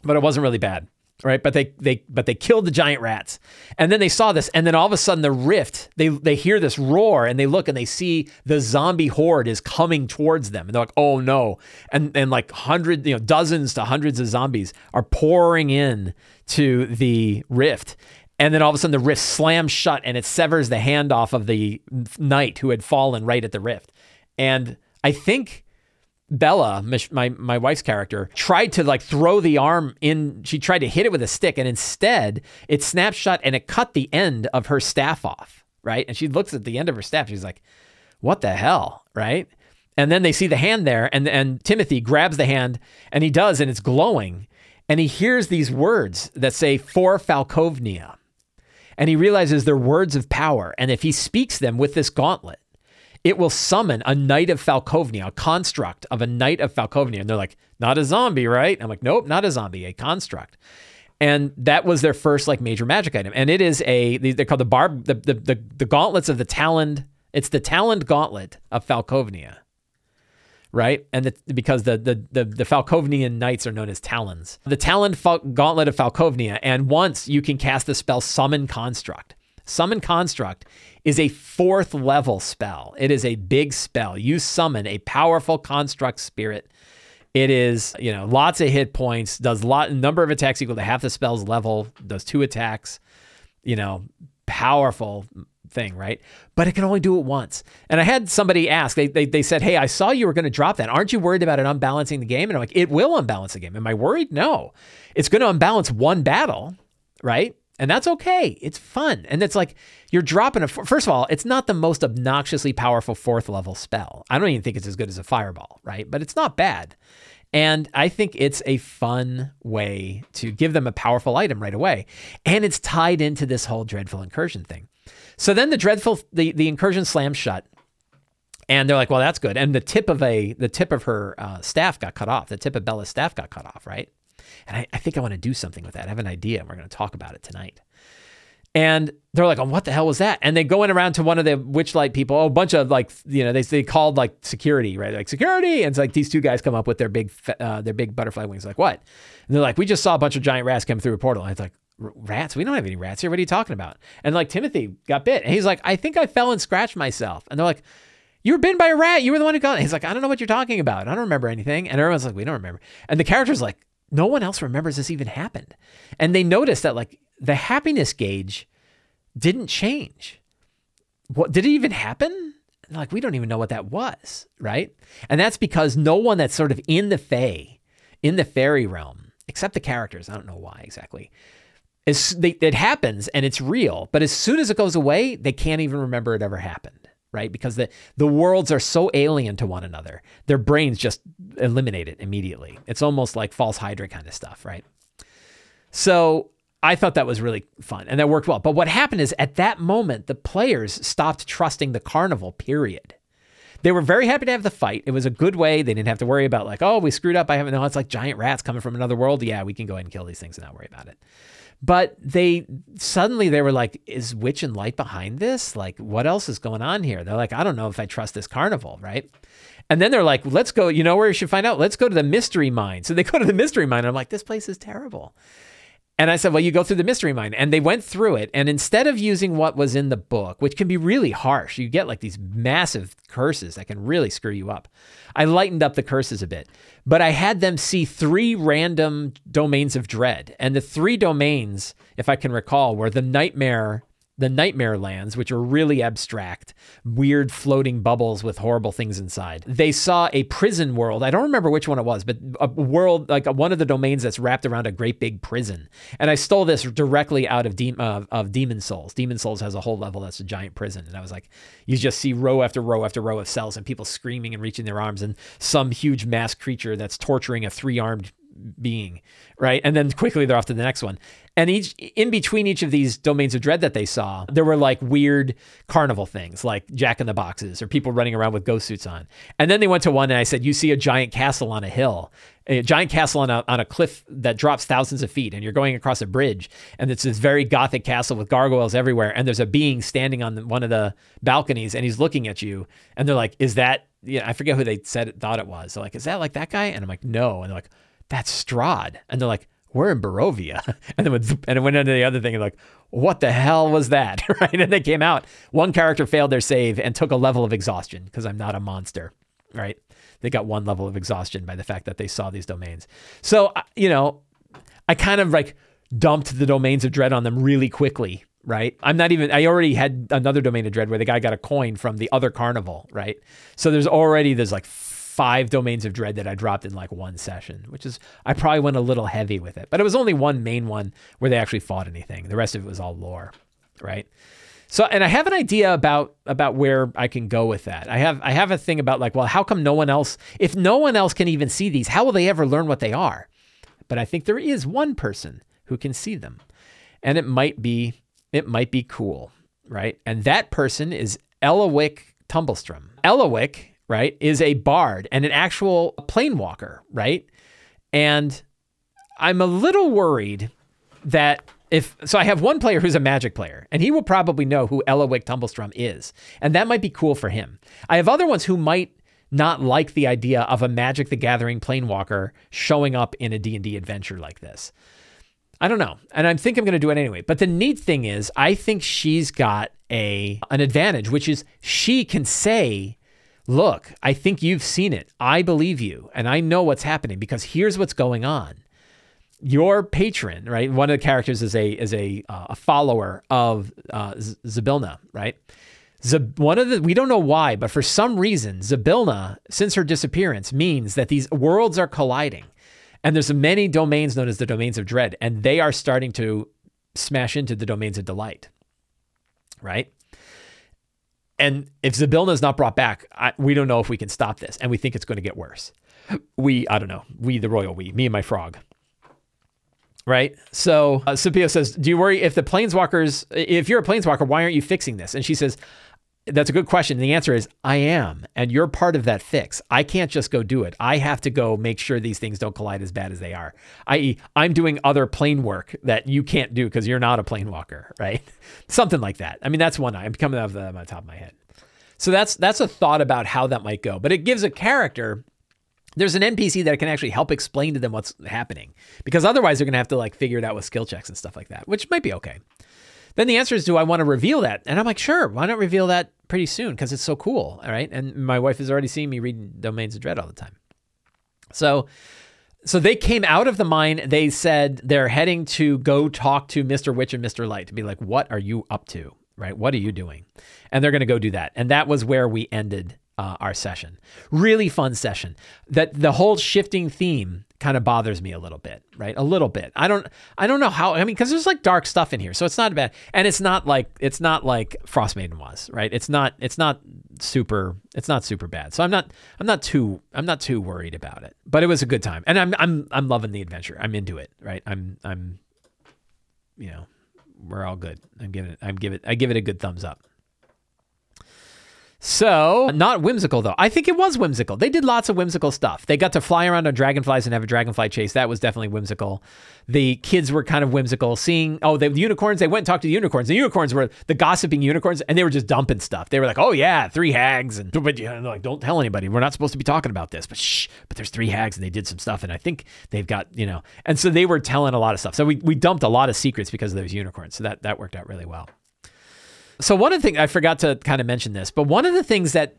but it wasn't really bad right? But they they but they killed the giant rats. And then they saw this and then all of a sudden the rift they they hear this roar and they look and they see the zombie horde is coming towards them. And they're like oh no. And and like hundreds you know dozens to hundreds of zombies are pouring in to the rift. And then all of a sudden the rift slams shut and it severs the hand off of the knight who had fallen right at the rift. And i think Bella, my my wife's character, tried to like throw the arm in. She tried to hit it with a stick, and instead it snapped shut and it cut the end of her staff off. Right, and she looks at the end of her staff. She's like, "What the hell?" Right, and then they see the hand there, and and Timothy grabs the hand, and he does, and it's glowing, and he hears these words that say "for Falkovnia," and he realizes they're words of power, and if he speaks them with this gauntlet it will summon a knight of Falkovnia, a construct of a knight of Falkovnia. And they're like, not a zombie, right? I'm like, nope, not a zombie, a construct. And that was their first like major magic item. And it is a they're called the barb the the the, the gauntlets of the taloned. It's the taloned gauntlet of Falkovnia. Right, and the, because the, the the the Falkovnian knights are known as talons, the taloned Fal- gauntlet of Falkovnia, and once you can cast the spell Summon Construct. Summon Construct is a fourth level spell. It is a big spell. You summon a powerful construct spirit. It is, you know, lots of hit points, does lot number of attacks equal to half the spell's level, does two attacks, you know, powerful thing, right? But it can only do it once. And I had somebody ask, they, they, they said, Hey, I saw you were going to drop that. Aren't you worried about it unbalancing the game? And I'm like, It will unbalance the game. Am I worried? No. It's going to unbalance one battle, right? And that's okay. It's fun. And it's like you're dropping a. First of all, it's not the most obnoxiously powerful fourth level spell. I don't even think it's as good as a fireball, right? But it's not bad. And I think it's a fun way to give them a powerful item right away. And it's tied into this whole dreadful incursion thing. So then the dreadful the, the incursion slams shut. And they're like, well, that's good. And the tip of a the tip of her uh, staff got cut off. The tip of Bella's staff got cut off, right? And I, I think I want to do something with that. I have an idea, and we're going to talk about it tonight. And they're like, oh, what the hell was that? And they go in around to one of the Witchlight people, oh, a bunch of like, you know, they, they called like security, right? Like security. And it's like these two guys come up with their big, uh, their big butterfly wings. Like, what? And they're like, we just saw a bunch of giant rats come through a portal. And it's like, rats? We don't have any rats here. What are you talking about? And like Timothy got bit. And he's like, I think I fell and scratched myself. And they're like, you were bitten by a rat. You were the one who got it. He's like, I don't know what you're talking about. I don't remember anything. And everyone's like, we don't remember. And the character's like, no one else remembers this even happened. And they noticed that like the happiness gauge didn't change. What did it even happen? Like we don't even know what that was, right? And that's because no one that's sort of in the Fae, in the fairy realm, except the characters, I don't know why exactly. Is it happens and it's real, but as soon as it goes away, they can't even remember it ever happened right? Because the, the worlds are so alien to one another. Their brains just eliminate it immediately. It's almost like false Hydra kind of stuff, right? So I thought that was really fun and that worked well. But what happened is at that moment, the players stopped trusting the carnival, period. they were very happy to have the fight. It was a good way. They didn't have to worry about like, oh, we screwed up. I haven't. No, it's like giant rats coming from another world. Yeah, we can go ahead and kill these things and not worry about it. But they suddenly they were like, is Witch and Light behind this? Like, what else is going on here? They're like, I don't know if I trust this carnival, right? And then they're like, let's go, you know where you should find out? Let's go to the mystery mine. So they go to the mystery mine. I'm like, this place is terrible. And I said, well, you go through the mystery mine. And they went through it. And instead of using what was in the book, which can be really harsh, you get like these massive curses that can really screw you up. I lightened up the curses a bit, but I had them see three random domains of dread. And the three domains, if I can recall, were the nightmare the nightmare lands, which are really abstract, weird floating bubbles with horrible things inside. They saw a prison world. I don't remember which one it was, but a world like one of the domains that's wrapped around a great big prison. And I stole this directly out of, De- uh, of Demon Souls. Demon Souls has a whole level that's a giant prison. And I was like, you just see row after row after row of cells and people screaming and reaching their arms and some huge mass creature that's torturing a three armed being, right? And then quickly they're off to the next one. And each in between each of these domains of dread that they saw, there were like weird carnival things, like Jack in the Boxes or people running around with ghost suits on. And then they went to one and I said, "You see a giant castle on a hill, a giant castle on a on a cliff that drops thousands of feet, and you're going across a bridge, and it's this very gothic castle with gargoyles everywhere, and there's a being standing on one of the balconies, and he's looking at you, and they're like, "Is that?" Yeah, I forget who they said it, thought it was. They're like, "Is that like that guy?" And I'm like, "No," and they're like that's Strahd. And they're like, we're in Barovia. (laughs) And then went, and it went into the other thing and like, what the hell was that? (laughs) right. And they came out. One character failed their save and took a level of exhaustion because I'm not a monster. Right. They got one level of exhaustion by the fact that they saw these domains. So, uh, you know, I kind of like dumped the domains of dread on them really quickly. Right. I'm not even, I already had another domain of dread where the guy got a coin from the other carnival. Right. So there's already, there's like five domains of dread that I dropped in like one session, which is I probably went a little heavy with it. But it was only one main one where they actually fought anything. The rest of it was all lore, right? So and I have an idea about about where I can go with that. I have I have a thing about like, well, how come no one else if no one else can even see these, how will they ever learn what they are? But I think there is one person who can see them. And it might be it might be cool, right? And that person is Ellywick Tumblestrum. Ellywick right, is a bard and an actual planewalker, right? And I'm a little worried that if so I have one player who's a magic player, and he will probably know who Ellywick Tumblestrum is. And that might be cool for him. I have other ones who might not like the idea of a Magic the Gathering planewalker showing up in a D&D adventure like this. I don't know. And I think I'm going to do it anyway. But the neat thing is I think she's got a an advantage, which is she can say look, I think you've seen it. I believe you, and I know what's happening because here's what's going on. Your patron, right? One of the characters is a is a uh, a follower of uh, Zybilna, right? One of the we don't know why, but for some reason, Zybilna, since her disappearance, means that these worlds are colliding, and there's many domains known as the domains of dread, and they are starting to smash into the domains of delight, right? And if Zybilna is not brought back, I, we don't know if we can stop this, and we think it's going to get worse. We, I don't know, we, the royal we, me and my frog. Right? So uh, says, Do you worry if the planeswalkers, if you're a planeswalker, why aren't you fixing this? And she says, That's a good question. The answer is, I am. And you're part of that fix. I can't just go do it. I have to go make sure these things don't collide as bad as they are. I.e., I'm doing other plane work that you can't do because you're not a plane walker, (laughs) right? Something like that. I mean, that's one I'm coming off the, on the top of my head. So that's that's a thought about how that might go. But it gives a character there's an NPC that can actually help explain to them what's happening because otherwise they're to have to like figure it out with skill checks and stuff like that, which might be okay. Then the answer is, do I want to reveal that? And I'm like, sure, why not reveal that pretty soon because it's so cool, all right? And my wife has already seen me read Domains of Dread all the time. So, so they came out of the mine. They said they're heading to go talk to Mr. Witch and Mr. Light to be like, what are you up to? right? What are you doing? And they're going to go do that. And that was where we ended uh, our session. Really fun session. That the whole shifting theme kind of bothers me a little bit, right? A little bit. I don't I don't know how I mean because there's like dark stuff in here. So it's not bad. And it's not like it's not like Frost Maiden was, right? It's not it's not super it's not super bad. So I'm not I'm not too I'm not too worried about it. But it was a good time. And I'm I'm I'm loving the adventure. I'm into it, right? I'm I'm you know, we're all good. I'm giving it. I'm give it. I give it a good thumbs up. So, uh, not whimsical though. I think it was whimsical. They did lots of whimsical stuff. They got to fly around on dragonflies and have a dragonfly chase. That was definitely whimsical. The kids were kind of whimsical. Seeing, oh, the unicorns, they went and talked to the unicorns. The unicorns were the gossiping unicorns and they were just dumping stuff. They were like, oh, yeah, three hags. And, but know, like, don't tell anybody. We're not supposed to be talking about this. But shh, but there's three hags and they did some stuff. And I think they've got, you know, and so they were telling a lot of stuff. So we, we dumped a lot of secrets because of those unicorns. So that, that worked out really well. So one of the things I forgot to kind of mention this, but one of the things that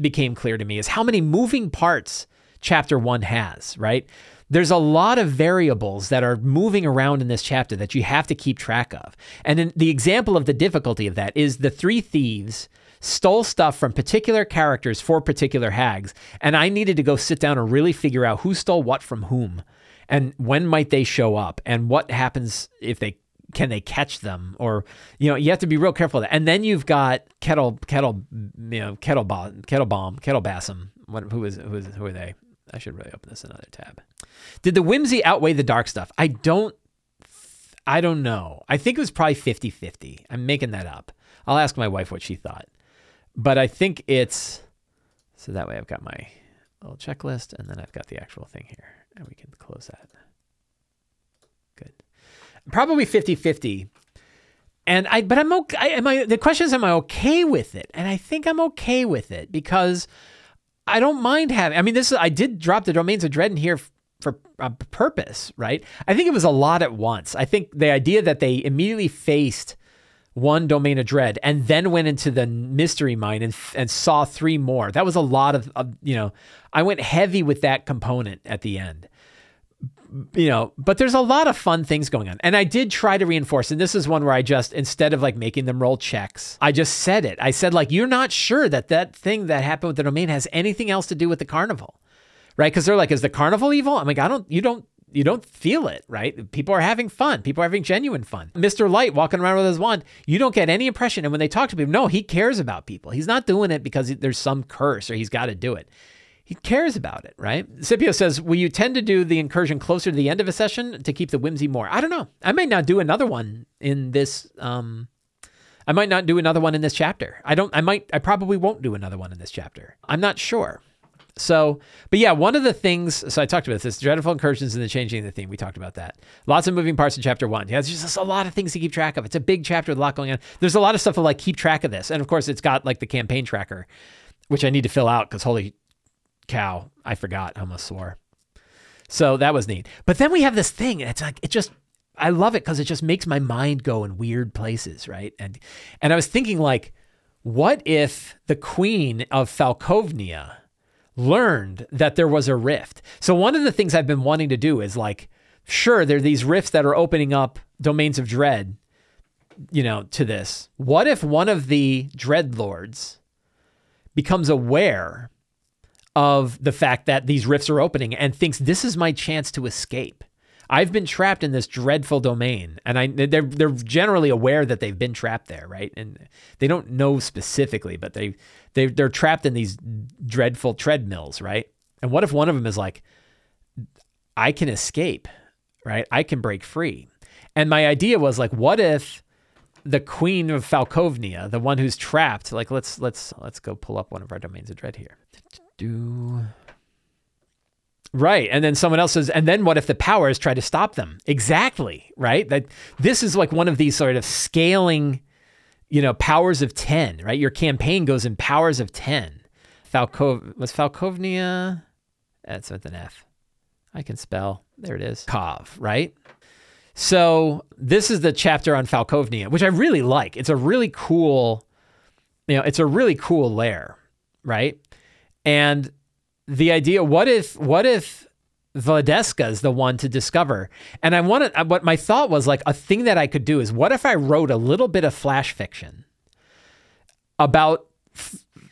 became clear to me is how many moving parts chapter one has, right? There's a lot of variables that are moving around in this chapter that you have to keep track of. And then the example of the difficulty of that is the three thieves stole stuff from particular characters for particular hags. And I needed to go sit down and really figure out who stole what from whom and when might they show up and what happens if they can they catch them? Or you know you have to be real careful that. And then you've got kettle kettle you know kettle bomb kettle bomb Kettlebassum what who is who is who are they? I should really open this another tab. Did the whimsy outweigh the dark stuff? I don't i don't know. I think it was probably 50-50 i'm making that up. I'll ask my wife what she thought. But i think it's so that way i've got my little checklist and then i've got the actual thing here and we can close that probably 50 50. And I, but I'm okay. Am I, the question is, am I okay with it? And I think I'm okay with it because I don't mind having, I mean, this is, I did drop the domains of dread in here for a purpose, right? I think it was a lot at once. I think the idea that they immediately faced one domain of dread and then went into the mystery mine and, and saw three more. That was a lot of, of, you know, I went heavy with that component at the end you know, but there's a lot of fun things going on. And I did try to reinforce, and this is one where I just, instead of like making them roll checks, I just said it. I said, like, you're not sure that that thing that happened with the domain has anything else to do with the carnival, right? Because they're like, is the carnival evil? I'm like, I don't, you don't, you don't feel it, right? People are having fun. People are having genuine fun. Mr. Light walking around with his wand, you don't get any impression. And when they talk to people, no, he cares about people. He's not doing it because there's some curse or he's got to do it he cares about it, right? Scipio says, Will you tend to do the incursion closer to the end of a session to keep the whimsy more? I don't know. I may not do another one in this. Um, I might not do another one in this chapter. I don't, I might, I probably won't do another one in this chapter. I'm not sure. So, but yeah, one of the things, so I talked about this, dreadful incursions and the changing of the theme. We talked about that. Lots of moving parts in chapter one. Yeah, there's just a lot of things to keep track of. It's a big chapter with a lot going on. There's a lot of stuff to like keep track of this. And of course, it's got like the campaign tracker, which I need to fill out because holy cow. I forgot. I almost swore. So that was neat. But then we have this thing. And it's like, it just, I love it because it just makes my mind go in weird places, right? And and I was thinking like, what if the queen of Falkovnia learned that there was a rift? So one of the things I've been wanting to do is like, sure, there are these rifts that are opening up domains of dread, you know, to this. What if one of the dread lords becomes aware of the fact that these rifts are opening and thinks this is my chance to escape. I've been trapped in this dreadful domain, and I they're they're generally aware that they've been trapped there, right? And they don't know specifically, but they they they're trapped in these dreadful treadmills, right? And what if one of them is like, I can escape, right? I can break free. And my idea was like, what if the queen of Falkovnia, the one who's trapped, like let's let's let's go pull up one of our domains of dread here do. Right. And then someone else says, and then what if the powers try to stop them? Exactly. Right. That this is like one of these sort of scaling, you know, powers of 10, right? Your campaign goes in powers of 10. Falkov was Falkovnia. That's with an F. I can spell. There it is. Kov, right? So this is the chapter on Falkovnia, which I really like. It's a really cool, you know, it's a really cool lair, right? And the idea, what if, what if Vladeska is the one to discover? And I wanted, what my thought was like, a thing that I could do is, what if I wrote a little bit of flash fiction about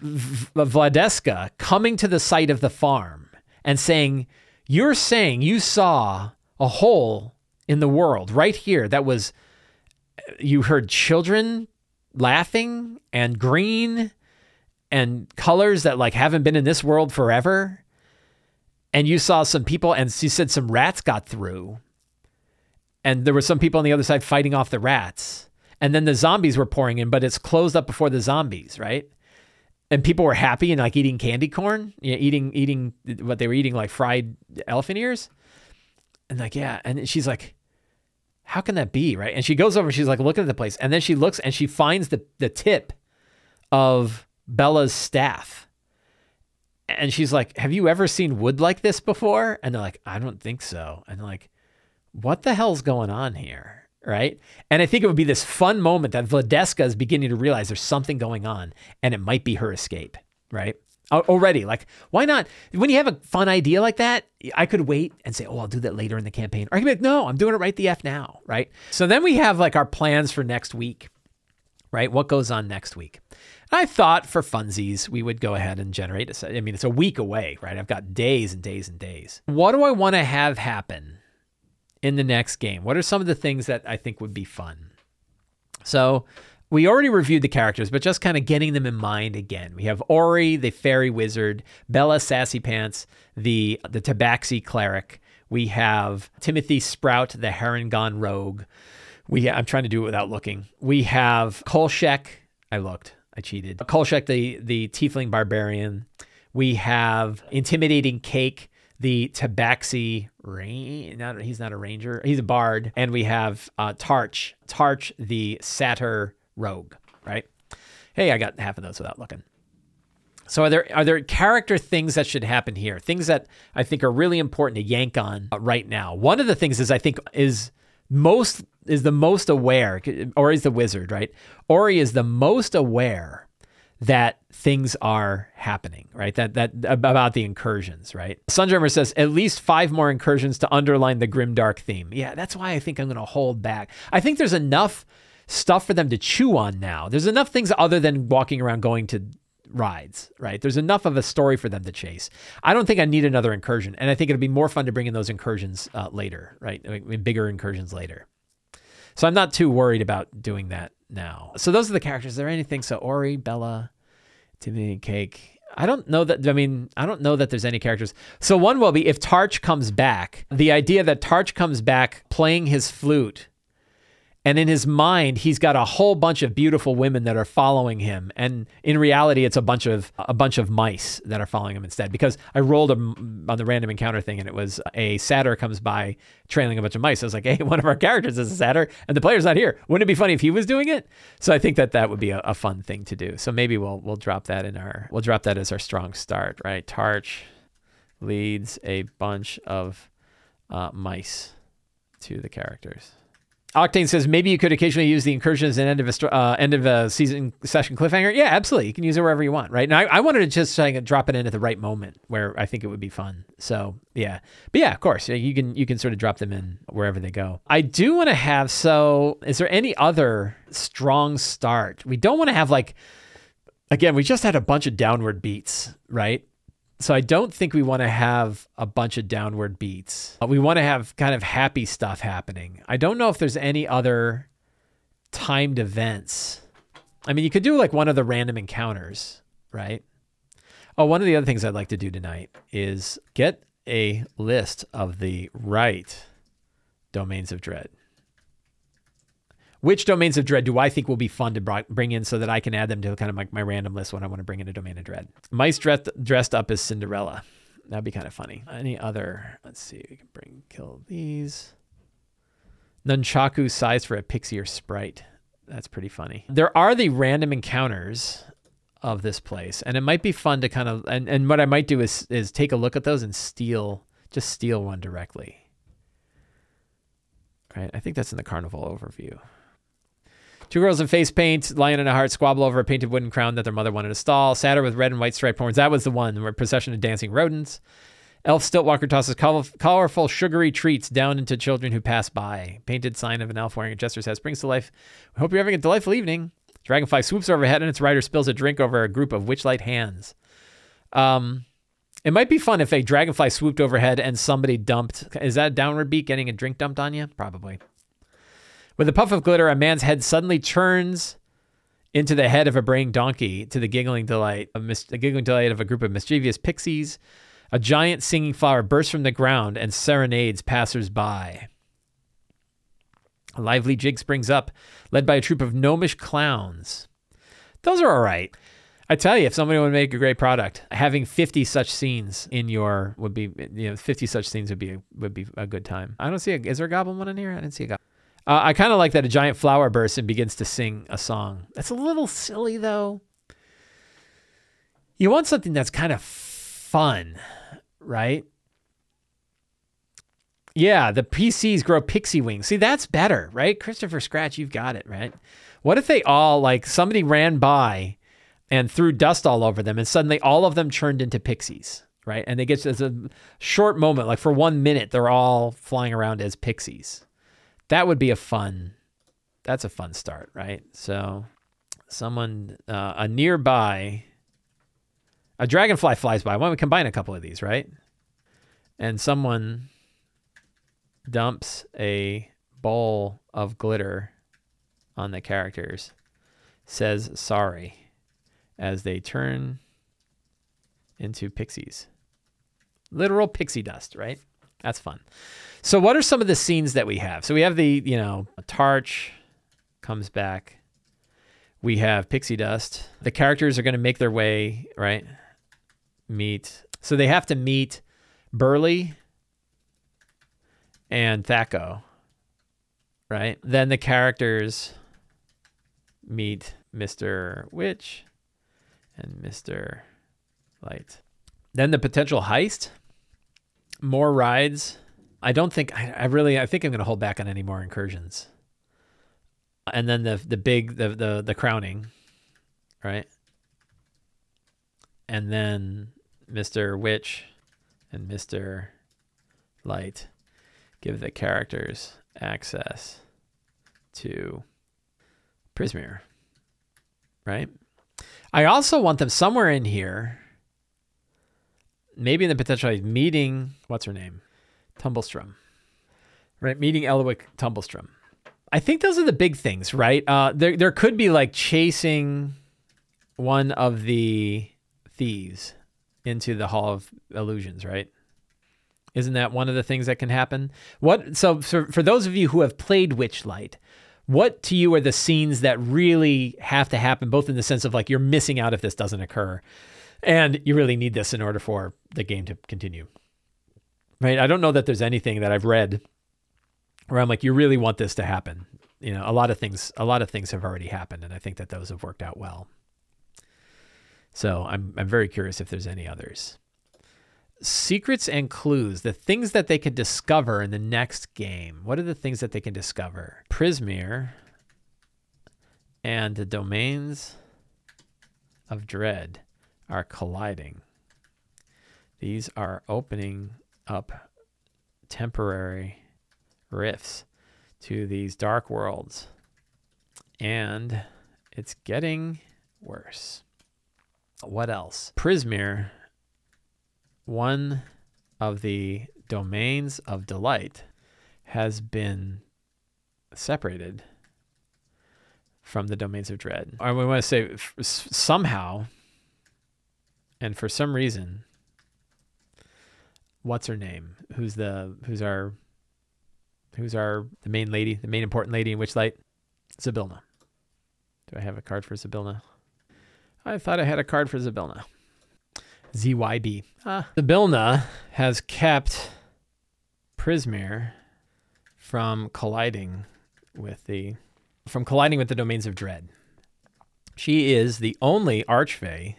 Vladeska coming to the site of the farm and saying, You're saying you saw a hole in the world right here that was, you heard children laughing and green and colors that like haven't been in this world forever. And you saw some people, and she said some rats got through, and there were some people on the other side fighting off the rats. And then the zombies were pouring in, but it's closed up before the zombies, right? and people were happy and like eating candy corn, you know, eating eating what they were eating like fried elephant ears. And like, yeah, and she's like, how can that be, right? And she goes over, and she's like looking at the place, and then she looks and she finds the the tip of Bella's staff. And she's like, "Have you ever seen wood like this before?" And they're like, "I don't think so." And they're like, "What the hell's going on here?" right? And I think it would be this fun moment that Vladeska is beginning to realize there's something going on and it might be her escape, right? Already, like, why not? When you have a fun idea like that, I could wait and say, oh, I'll do that later in the campaign. Or I could be like, no, I'm doing it right the F now, right? So then we have like our plans for next week, right? What goes on next week? I thought for funsies, we would go ahead and generate I mean, it's a week away, right? I've got days and days and days. What do I want to have happen in the next game? What are some of the things that I think would be fun? So, we already reviewed the characters, but just kind of getting them in mind again. We have Ori, the fairy wizard, Bella Sassy Pants, the the Tabaxi cleric. We have Timothy Sprout, the Harengon rogue. We I'm trying to do it without looking. We have Kolshek. I looked. I cheated. Kolshek, the the Tiefling barbarian. We have intimidating Cake, the Tabaxi. Not he's not a ranger. He's a bard. And we have uh, Tarch, Tarch the satyr rogue. Right. Hey, I got half of those without looking. So are there are there character things that should happen here? Things that I think are really important to yank on uh, right now. One of the things is I think is most is the most aware. Ori's the wizard, right? Ori is the most aware that things are happening, right? That that about the incursions, right? Sundrummer says at least five more incursions to underline the grim dark theme. Yeah, that's why I think I'm going to hold back. I think there's enough stuff for them to chew on now. There's enough things other than walking around going to rides, right? There's enough of a story for them to chase. I don't think I need another incursion, and I think it'd be more fun to bring in those incursions uh, later, right? I mean, bigger incursions later. So I'm not too worried about doing that now. So those are the characters. Is there anything? So Ori, Bella, Timmy, Cake. I don't know that. I mean, I don't know that there's any characters. So one will be if Tarch comes back. The idea that Tarch comes back playing his flute and in his mind, he's got a whole bunch of beautiful women that are following him. And in reality, it's a bunch of a bunch of mice that are following him instead. Because I rolled a, on the random encounter thing, and it was a satyr comes by trailing a bunch of mice. I was like, (laughs) hey, one of our characters is a satyr, and the player's not here. Wouldn't it be funny if he was doing it? So I think that that would be a, a fun thing to do. So maybe we'll we'll drop that in our we'll drop that as our strong start, right? Tarch leads a bunch of uh, mice to the characters. Octane says maybe you could occasionally use the incursion as an end of a uh, end of a season session cliffhanger. Yeah, absolutely. You can use it wherever you want, right? And I, I wanted to just like, drop it in at the right moment where I think it would be fun. So yeah, but yeah, of course, you can you can sort of drop them in wherever they go. I do want to have. So, is there any other strong start? We don't want to have like. Again, we just had a bunch of downward beats, right? So I don't think we want to have a bunch of downward beats. We want to have kind of happy stuff happening. I don't know if there's any other timed events. I mean, you could do like one of the random encounters, right? Oh, one of the other things I'd like to do tonight is get a list of the right domains of dread. Which domains of dread do I think will be fun to bring in so that I can add them to kind of my, my random list when I want to bring in a domain of dread? Mice dressed, dressed up as Cinderella. That'd be kind of funny. Any other? Let's see. We can bring kill these. Nunchaku size for a pixie or sprite. That's pretty funny. There are the random encounters of this place, and it might be fun to kind of and, and what I might do is is take a look at those and steal just steal one directly. Right? I think that's in the carnival overview. Two girls in face paint, lion and a heart squabble over a painted wooden crown that their mother wanted to stall. Satyr with red and white striped horns. That was the one where a procession of dancing rodents. Elf Stiltwalker tosses colorful, sugary treats down into children who pass by. Painted sign of an elf wearing a jester's hat springs to life. We hope you're having a delightful evening. Dragonfly swoops overhead and its rider spills a drink over a group of witchlight hands. Um, it might be fun if a dragonfly swooped overhead and somebody dumped. Is that a downward beat getting a drink dumped on you? Probably. With a puff of glitter, a man's head suddenly turns into the head of a braying donkey to the giggling delight, of mis- the giggling delight of a group of mischievous pixies. A giant singing flower bursts from the ground and serenades passers-by. A lively jig springs up, led by a troop of gnomish clowns. Those are all right. I tell you, if somebody would make a great product, having 50 such scenes in your would be, you know, 50 such scenes would be would be a good time. I don't see a, is there a goblin one in here? I didn't see a goblin. Uh, I kind of like that a giant flower bursts and begins to sing a song. That's a little silly though. You want something that's kind of fun, right? Yeah, the PCs grow pixie wings. See, that's better, right? Christopher Scratch, you've got it, right? What if they all, like, somebody ran by and threw dust all over them and suddenly all of them turned into pixies, right? And they get to a short moment, like for one minute, they're all flying around as pixies. That would be a fun, that's a fun start, right? So, someone, uh, a nearby, a dragonfly flies by. Why don't we combine a couple of these, right? And someone dumps a bowl of glitter on the characters, says sorry as they turn into pixies. Literal pixie dust, right? That's fun. So, what are some of the scenes that we have? So, we have the, you know, Tarch comes back. We have pixie dust. The characters are going to make their way, right? Meet. So, they have to meet Burly and Thaco, right? Then the characters meet Mr. Witch and Mr. Light. Then the potential heist, more rides. I don't think I, I really I think I'm gonna hold back on any more incursions. And then the the big the the the crowning, right? And then Mr. Witch and Mr. Light give the characters access to Prismeer, right? I also want them somewhere in here, maybe in the potential meeting, what's her name? Tumblestrum, right? Meeting Ellywick Tumblestrum. I think those are the big things, right? Uh, there, there could be like chasing one of the thieves into the Hall of Illusions, right? Isn't that one of the things that can happen? What so for, for those of you who have played Witchlight, what to you are the scenes that really have to happen, both in the sense of like you're missing out if this doesn't occur, and you really need this in order for the game to continue? Right? I don't know that there's anything that I've read where I'm like, you really want this to happen. You know, a lot of things, a lot of things have already happened, and I think that those have worked out well. So I'm I'm very curious if there's any others secrets and clues, the things that they could discover in the next game. What are the things that they can discover? Prismeer and the domains of dread are colliding. These are opening up temporary rifts to these dark worlds. And it's getting worse. What else? Prismeer one of the domains of delight has been separated from the domains of dread. I want to say somehow, and for some reason, what's her name? Who's the who's our who's our the main lady, the main important lady in Witchlight? Zybilna. Do I have a card for Zybilna? I thought I had a card for Zybilna. ZYB. Ah. Zybilna has kept Prismeer from colliding with the from colliding with the domains of dread. She is the only archfey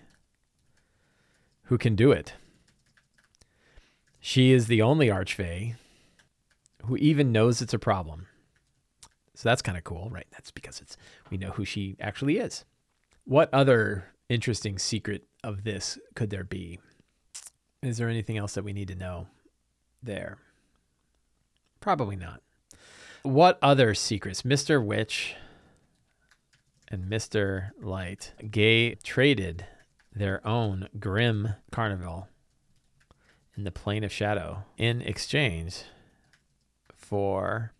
who can do it. She is the only archfey who even knows it's a problem. So that's kind of cool, right? That's because it's we know who she actually is. What other interesting secret of this could there be? Is there anything else that we need to know there? Probably not. What other secrets? Mr. Witch and Mr. Light gay traded their own grim carnival in the plane of shadow in exchange for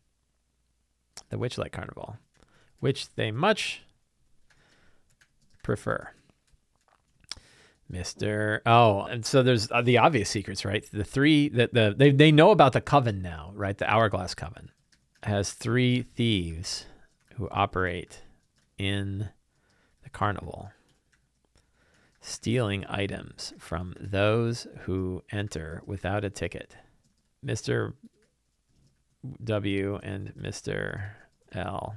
the Witchlight Carnival, which they much prefer. Mister. Oh, and so there's uh, the obvious secrets, right? The three that the they they know about the coven now, right? The Hourglass Coven has three thieves who operate in the carnival. Stealing items from those who enter without a ticket. Mr. W and Mr. L.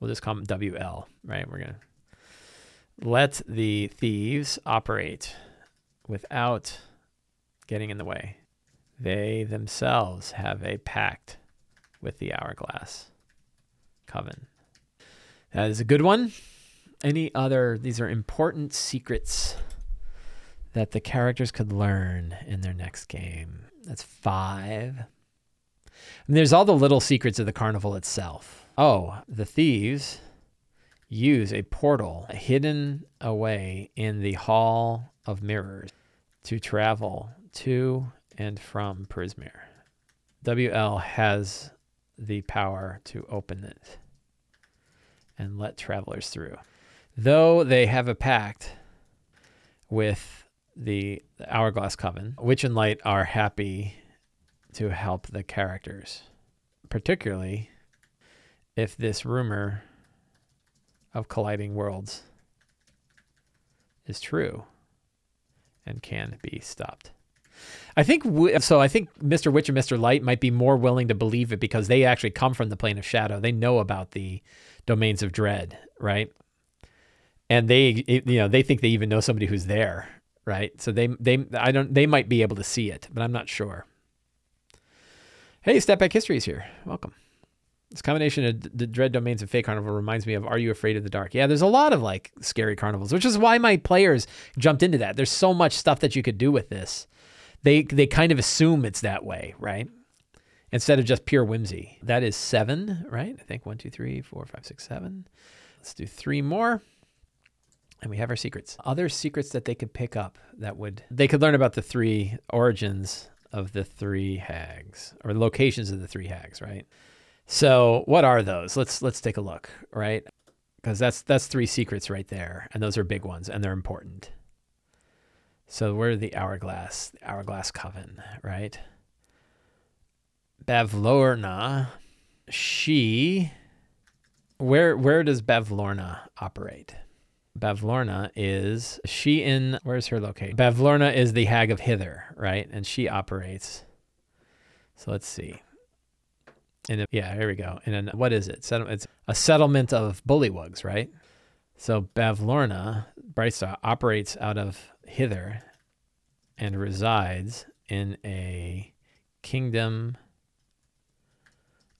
We'll just call them WL, right? We're going to let the thieves operate without getting in the way. They themselves have a pact with the hourglass coven. That is a good one. Any other, these are important secrets that the characters could learn in their next game. That's five. And there's all the little secrets of the carnival itself. Oh, the thieves use a portal hidden away in the Hall of Mirrors to travel to and from Prismeer. WL has the power to open it and let travelers through. Though they have a pact with the Hourglass Coven, Witch and Light are happy to help the characters, particularly if this rumor of colliding worlds is true and can be stopped. I think so. I think Mr. Witch and Mr. Light might be more willing to believe it because they actually come from the plane of shadow. They know about the domains of dread, right? And they, you know, they think they even know somebody who's there, right? So they, they, I don't, they might be able to see it, but I'm not sure. Hey, Step Back History is here. Welcome. This combination of the dread domains of fake Carnival reminds me of Are You Afraid of the Dark? Yeah, there's a lot of like scary carnivals, which is why my players jumped into that. There's so much stuff that you could do with this. They they kind of assume it's that way, right? Instead of just pure whimsy. That is seven, right? I think one, two, three, four, five, six, seven. Let's do three more. And we have our secrets. Other secrets that they could pick up that would they could learn about the three origins of the three hags or the locations of the three hags, right? So what are those? Let's let's take a look, right? Because that's that's three secrets right there, and those are big ones, and they're important. So we're the hourglass, the hourglass coven, right? Bavlorna, she. Where where does Bavlorna operate? Bavlorna is she in where's her location? Bavlorna is the hag of Hither, right? And she operates. So let's see. And yeah, here we go. And then what is it? It's a settlement of bullywugs, right? So Bavlorna, Blightstraw, operates out of Hither and resides in a kingdom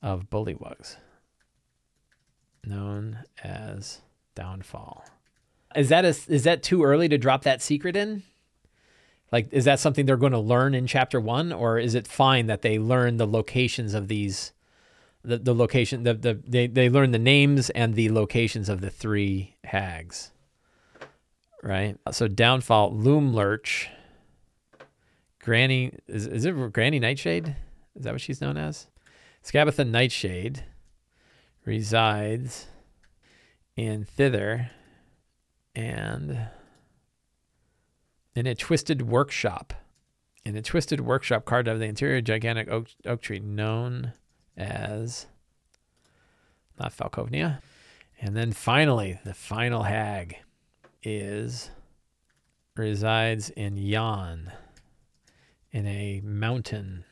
of bullywugs known as Downfall. Is that a, is that too early to drop that secret in? Like, is that something they're going to learn in chapter one, or is it fine that they learn the locations of these the, the location the, the they, they learn the names and the locations of the three hags right? So downfall Loomlurch granny is, is it granny nightshade? Is that what she's known as? Skabatha nightshade resides in thither and in a twisted workshop in a twisted workshop carved out of the interior gigantic oak, oak tree known as not Falkovnia. And then finally, the final hag is resides in Yon in a mountain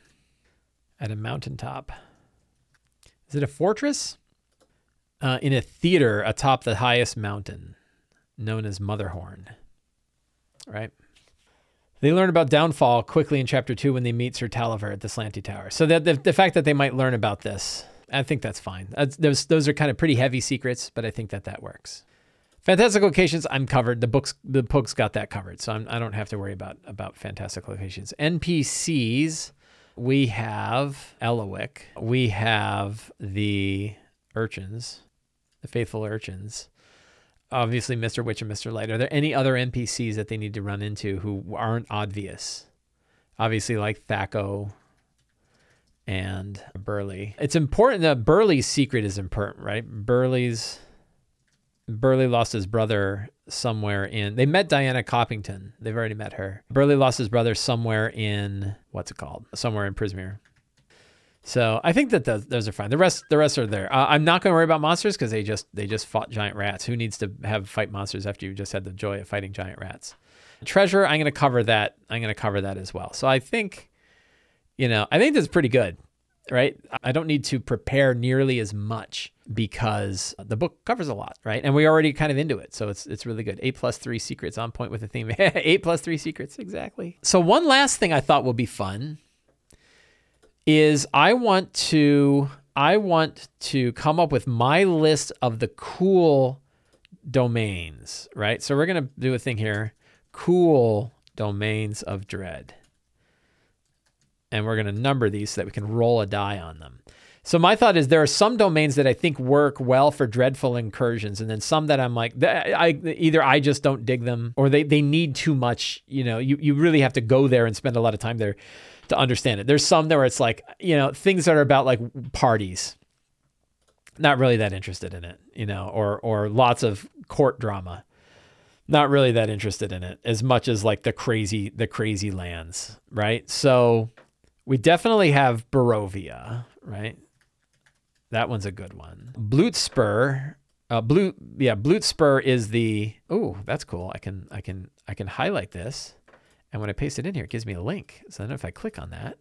at a mountaintop. Is it a fortress? Uh, in a theater atop the highest mountain known as Motherhorn. Right? They learn about downfall quickly in chapter two when they meet Sir Talavar at the Slanty Tower. So that the, the fact that they might learn about this, I think that's fine. Those those are kind of pretty heavy secrets, but I think that that works. Fantastic locations, I'm covered. The books, the books got that covered, so I'm, I do not have to worry about about fantastic locations. NPCs, we have Ellywick, we have the urchins, the faithful urchins obviously Mr. Witch and Mr. Light. Are there any other NPCs that they need to run into who aren't obvious? Obviously, like Thaco and Burly. It's important that Burly's secret is important, right? Burly's Burly lost his brother somewhere in. They met Diana Coppington. They've already met her. Burly lost his brother somewhere in what's it called? Somewhere in Prismeer. So I think that those, those are fine. The rest, the rest are there. Uh, I'm not going to worry about monsters because they just they just fought giant rats. Who needs to have fight monsters after you just had the joy of fighting giant rats? Treasure, I'm going to cover that. I'm going to cover that as well. So I think, you know, I think this is pretty good, right? I don't need to prepare nearly as much because the book covers a lot, right? And we're already kind of into it, so it's it's really good. Eight plus three secrets on point with the theme. (laughs) Eight plus three secrets, exactly. So one last thing I thought would be fun is I want to I want to come up with my list of the cool domains, right? So we're gonna do a thing here, cool domains of dread. And we're gonna number these so that we can roll a die on them. So my thought is there are some domains that I think work well for dreadful incursions, and then some that I'm like, I either I just don't dig them, or they they need too much. You know, you you really have to go there and spend a lot of time there to understand it. There's some there where it's like, you know, things that are about like parties. Not really that interested in it, you know, or or lots of court drama. Not really that interested in it as much as like the crazy the crazy lands, right? So we definitely have Barovia, right? That one's a good one. Bluetspur, uh, Blut, yeah, Bluetspur is the. Oh, that's cool. I can, I can, I can highlight this, and when I paste it in here, it gives me a link. So then, if I click on that,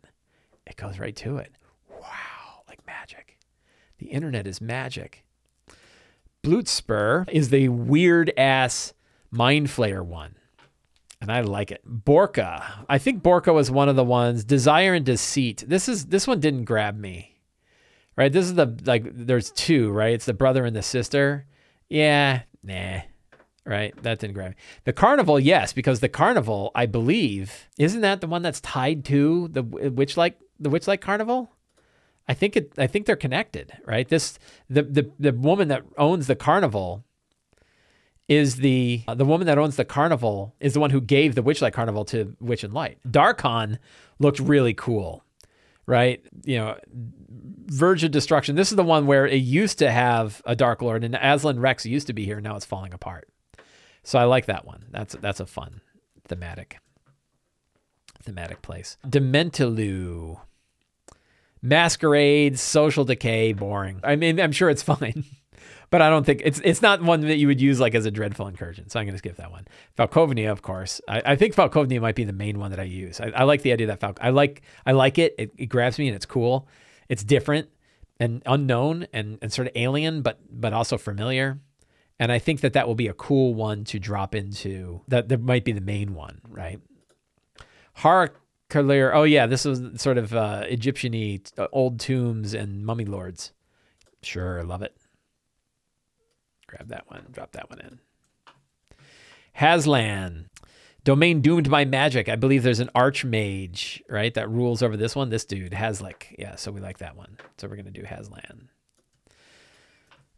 it goes right to it. Wow, like magic. The internet is magic. Bluetspur is the weird ass mind flayer one. And I like it. Borca. I think Borca was one of the ones. Desire and Deceit. This is this one didn't grab me right? This is the like there's two, right? It's the brother and the sister. Yeah, nah. Right? That didn't grab me. The carnival, yes, because the carnival, I believe, isn't that the one that's tied to the Witchlight the Witchlight carnival? I think it I think they're connected, right? This the the the woman that owns the carnival is the uh, the woman that owns the carnival is the one who gave the Witchlight Carnival to Witch and Light. Darkon looked really cool, right? You know, Verge of Destruction. This is the one where it used to have a Dark Lord, and Azalin Rex used to be here. Now it's falling apart. So I like that one. That's that's a fun thematic thematic place. Dementlieu. Masquerade, social decay, boring. I mean, I'm sure it's (laughs) fine, but I don't think it's it's not one that you would use like as a dreadful incursion. So I'm going to skip that one. Falkovnia, of course. I, I, think Falkovnia might be the main one that I use. I, I like the idea that Falk. I like I like it. it. It grabs me and it's cool it's different and unknown and, and sort of alien, but but also familiar. And I think that that will be a cool one to drop into. That that might be the main one, right? Har'Akir. Oh yeah, this was sort of uh, Egyptian-y, uh, old tombs and mummy lords. Sure, love it. Grab that one. Drop that one in. Hazlan. Domain doomed by magic. I believe there's an archmage, right, that rules over this one. This dude has like, yeah, so we like that one. So we're gonna do Hazlan.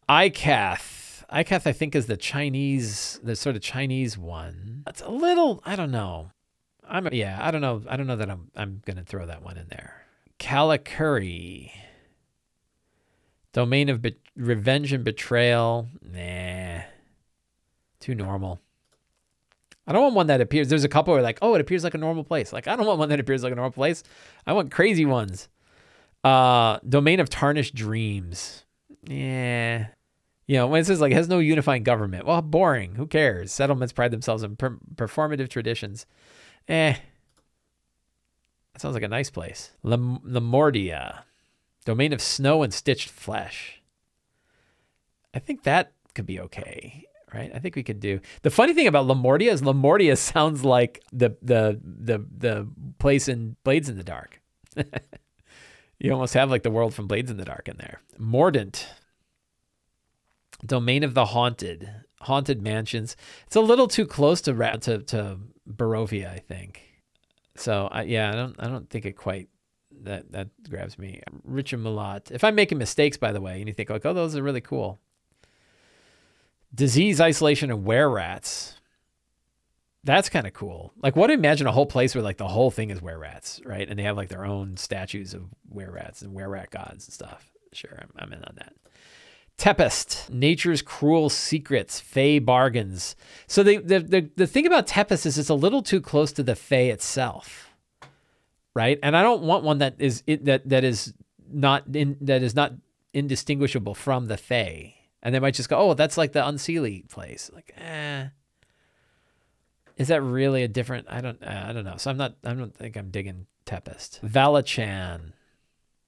I'Cath. I'Cath, I think, is the Chinese, the sort of Chinese one. It's a little, I don't know. I'm yeah, I don't know. I don't know that I'm I'm gonna throw that one in there. Kalakeri. Domain of be- revenge and betrayal. Nah. Too normal. I don't want one that appears. There's a couple where like, oh, it appears like a normal place. Like, I don't want one that appears like a normal place. I want crazy ones. Uh, Domain of Tarnished Dreams. Yeah. You know, when it says like has no unifying government, well, boring. Who cares? Settlements pride themselves in per- performative traditions. Eh. That sounds like a nice place. Lamordia. Domain of Snow and Stitched Flesh. I think that could be okay right? I think we could do. The funny thing about Lamordia is Lamordia (laughs) sounds like the the the the place in Blades in the Dark. (laughs) you almost have like the world from Blades in the Dark in there. Mordent, Domain of the Haunted, Haunted Mansions. It's a little too close to to to Barovia, I think. So I, yeah, I don't I don't think it quite that that grabs me. Richemulot. If I'm making mistakes, by the way, and you think like, oh, those are really cool, disease isolation and were rats. That's kind of cool. Like, what imagine a whole place where like the whole thing is were rats, right? And they have like their own statues of were rats and were rat gods and stuff. Sure, I'm, I'm in on that. Tepest, nature's cruel secrets, Fey bargains. So the, the the the thing about Tepest is it's a little too close to the Fey itself, right? And I don't want one that is that that is not in, that is not indistinguishable from the Fae. And they might just go, oh, that's like the Unseelie place. Like, eh. Is that really a different? I don't. I don't know. So I'm not. I don't think I'm digging Tepest. Valachan,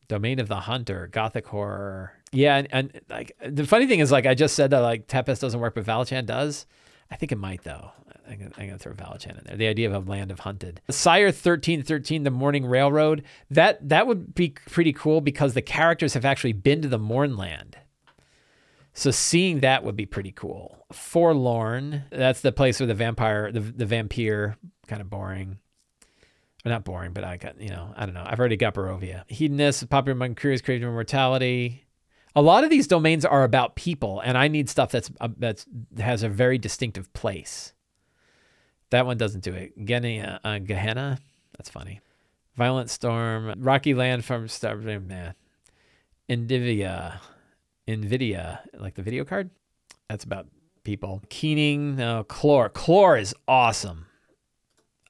Domain of the Hunter, Gothic horror. Yeah, and, and like the funny thing is, like I just said that like Tepest doesn't work, but Valachan does. I think it might though. I'm gonna, I'm gonna throw Valachan in there. The idea of a land of hunted. Cyre thirteen thirteen, the Mourning Railroad. That that would be pretty cool because the characters have actually been to the Mournland. So seeing that would be pretty cool. Forlorn. That's the place where the vampire, the the vampire, kind of boring. Or not boring, but I got you know I don't know. I've already got Barovia. Hedonist, popular among curious, creative immortality a lot of these domains are about people, and I need stuff that's uh, that's has a very distinctive place. That one doesn't do it. Getting uh, G'Henna, that's funny. Violent Storm, Rocky Land from Star man. Invidia, Nvidia, like the video card. That's about people. Keening, no, Klorr. Klorr is awesome.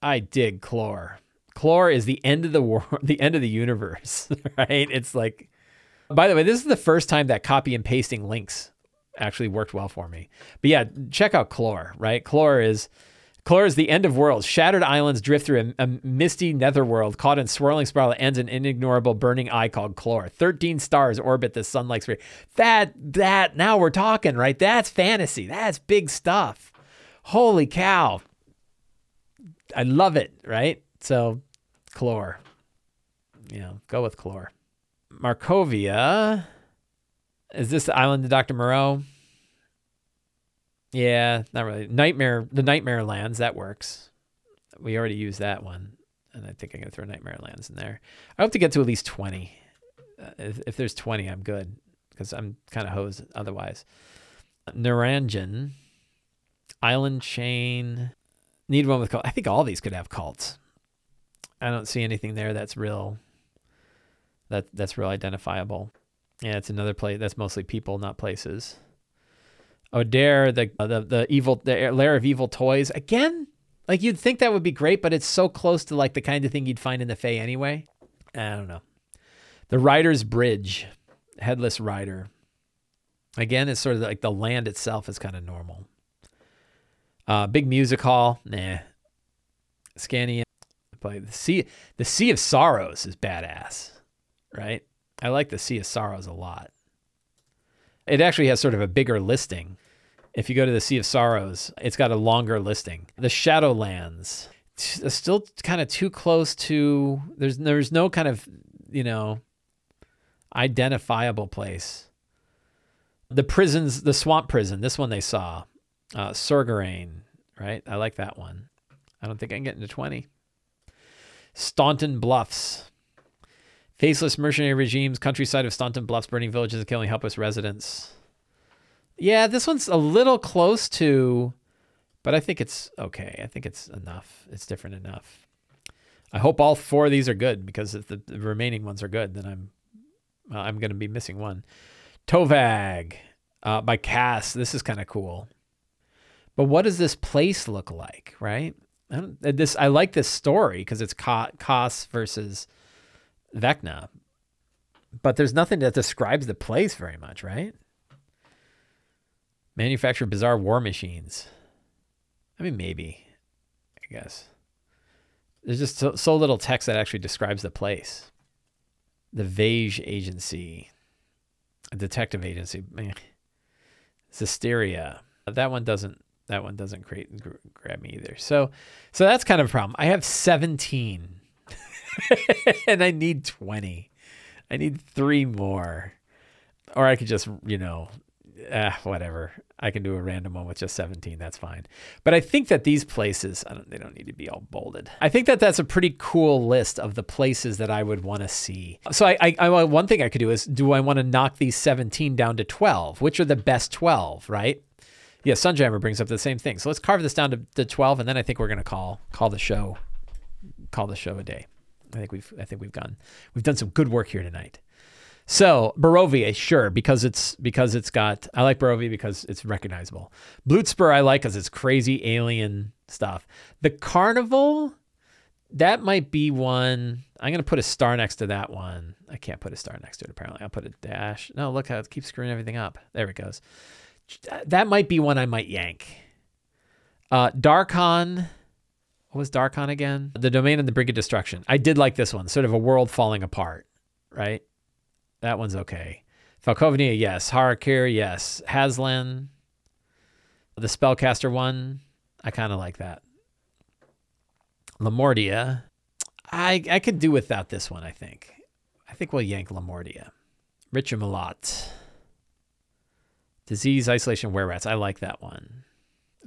I dig Klorr. Klorr is the end of the (laughs) world, the end of the universe, (laughs) right? It's like by the way, this is the first time that copy and pasting links actually worked well for me. But yeah, check out Klorr, right? Klorr is Klorr is the end of worlds. Shattered islands drift through a, a misty netherworld caught in swirling spiral that ends in an inignorable burning eye called Klorr. 13 stars orbit the sun-like sphere. That, that, now we're talking, right? That's fantasy. That's big stuff. Holy cow. I love it, right? So, Klorr. You know, go with Klorr. Markovia. Is this the island of Dr. Moreau? Yeah, not really. Nightmare, the Nightmare Lands, that works. We already used that one. And I think I'm going to throw Nightmare Lands in there. I hope to get to at least 20. Uh, if, if there's 20, I'm good because I'm kind of hosed otherwise. Niranjan, Island Chain. Need one with cult. I think all these could have cults. I don't see anything there that's real that that's real identifiable. Yeah, it's another place that's mostly people, not places. Odaire, the the the evil the lair of evil toys. Again, like you'd think that would be great, but it's so close to like the kind of thing you'd find in the Fae anyway. I don't know. The Rider's Bridge, Headless Rider. Again, it's sort of like the land itself is kind of normal. Uh, big music hall, nah. Scania, play the sea. The Sea of Sorrows is badass right? I like the Sea of Sorrows a lot. It actually has sort of a bigger listing. If you go to the Sea of Sorrows, it's got a longer listing. The Shadowlands, still kind of too close to there's there's no kind of, you know, identifiable place. The prisons, the swamp prison, this one they saw. Uh Surgarain, right? I like that one. I don't think I can get into 20. Staunton Bluffs. Faceless mercenary regimes, countryside of Staunton Bluffs, burning villages and killing helpless residents. Yeah, this one's a little close to, but I think it's okay. I think it's enough. It's different enough. I hope all four of these are good because if the, the remaining ones are good, then I'm well, I'm going to be missing one. Tovag uh, by Kas. This is kind of cool. But what does this place look like, right? I this I like this story because it's Kas versus Vecna. But there's nothing that describes the place very much, right? Manufacture bizarre war machines. I mean, maybe, I guess. There's just so, so little text that actually describes the place. The Vhage Agency, a detective agency. Zisteria. That one doesn't. That one doesn't create, grab me either. So, so that's kind of a problem. I have 17 (laughs) and I need 20. I need three more. Or I could just, you know, eh, whatever. I can do a random one with just 17. That's fine. But I think that these places, don't, they don't need to be all bolded. I think that that's a pretty cool list of the places that I would want to see. So I, I, I, one thing I could do is, do I want to knock these 17 down to 12? Which are the best 12, right? Yeah, Sunjammer brings up the same thing. So let's carve this down to, to 12, and then I think we're going to call call the show call the show a day. I think we've I think we've gone we've done some good work here tonight. So Barovia, sure, because it's because it's got I like Barovia because it's recognizable. Bluetspur I like because it's crazy alien stuff. The Carnival, that might be one. I'm to put a star next to that one. I can't put a star next to it, apparently. I'll put a dash. No, look how it keeps screwing everything up. There it goes. That might be one I might yank. Uh, Darkon. What was Darkon again? The Domain and the Brink of Destruction. I did like this one. Sort of a world falling apart, right? That one's okay. Falkovnia, yes. Har'Akir, yes. Hazlan. The Spellcaster one. I kind of like that. Lamordia. I I could do without this one, I think. I think we'll yank Lamordia. Richemulot. Disease, Isolation, Were Rats. I like that one.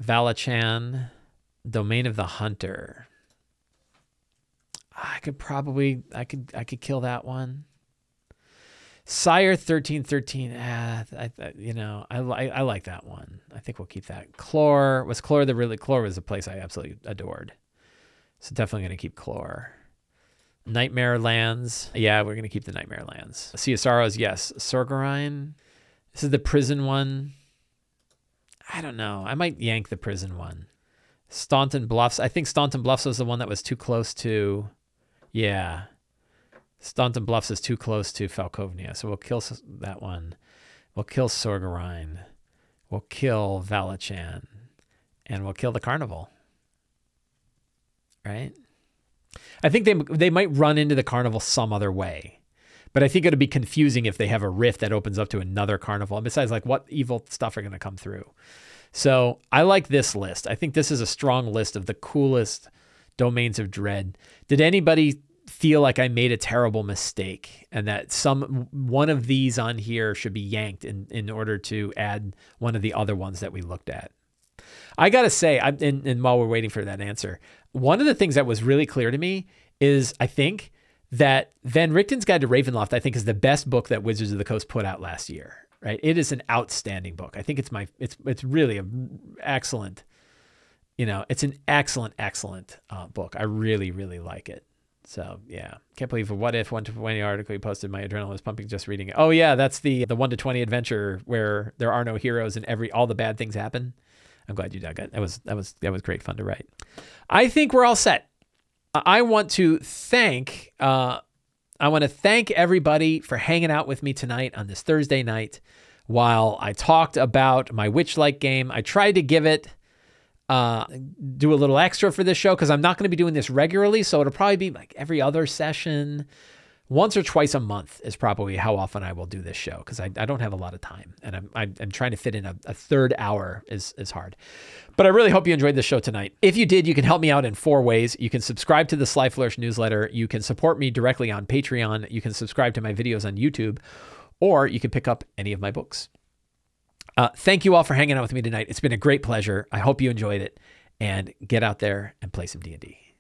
Valachan. Domain of the Hunter. I could probably I could I could kill that one. Cyre thirteen thirteen. Ah, I, I, you know I, I I like that one. I think we'll keep that. Klorr was Klorr the really Klorr was a place I absolutely adored. So definitely gonna keep Klorr. Nightmare Lands. Yeah, we're gonna keep the Nightmare Lands. Sea of Sorrows. Yes. Sorgarine. This is the prison one. I don't know. I might yank the prison one. Staunton Bluffs. I think Staunton Bluffs was the one that was too close to. Yeah. Staunton Bluffs is too close to Falkovnia. So we'll kill that one. We'll kill Sorgarine. We'll kill Valachan. And we'll kill the Carnival. Right? I think they they might run into the carnival some other way. But I think it'd be confusing if they have a rift that opens up to another carnival. And besides, like what evil stuff are going to come through? So I like this list. I think this is a strong list of the coolest domains of dread. Did anybody feel like I made a terrible mistake and that some one of these on here should be yanked in, in order to add one of the other ones that we looked at? I got to say, I, and, and while we're waiting for that answer, one of the things that was really clear to me is I think that Van Richten's Guide to Ravenloft, I think, is the best book that Wizards of the Coast put out last year right? It is an outstanding book. I think it's my it's it's really an excellent, you know, it's an excellent excellent uh, book. I really really like it. So yeah, can't believe a what if one to twenty article you posted. My adrenaline was pumping just reading it. Oh yeah, that's the the one to twenty adventure where there are no heroes and every all the bad things happen. I'm glad you dug it. That was that was that was great fun to write. I think we're all set. I want to thank uh, I want to thank everybody for hanging out with me tonight on this Thursday night while I talked about my Witchlight game. I tried to give it, uh, do a little extra for this show because I'm not going to be doing this regularly. So it'll probably be like every other session once or twice a month is probably how often I will do this show because I, I don't have a lot of time and I'm, I'm, trying to fit in a, a, third hour is, is hard. But I really hope you enjoyed the show tonight. If you did, you can help me out in four ways. You can subscribe to the Sly Flourish newsletter. You can support me directly on Patreon. You can subscribe to my videos on YouTube, or you can pick up any of my books. Uh, thank you all for hanging out with me tonight. It's been a great pleasure. I hope you enjoyed it and get out there and play some D&D.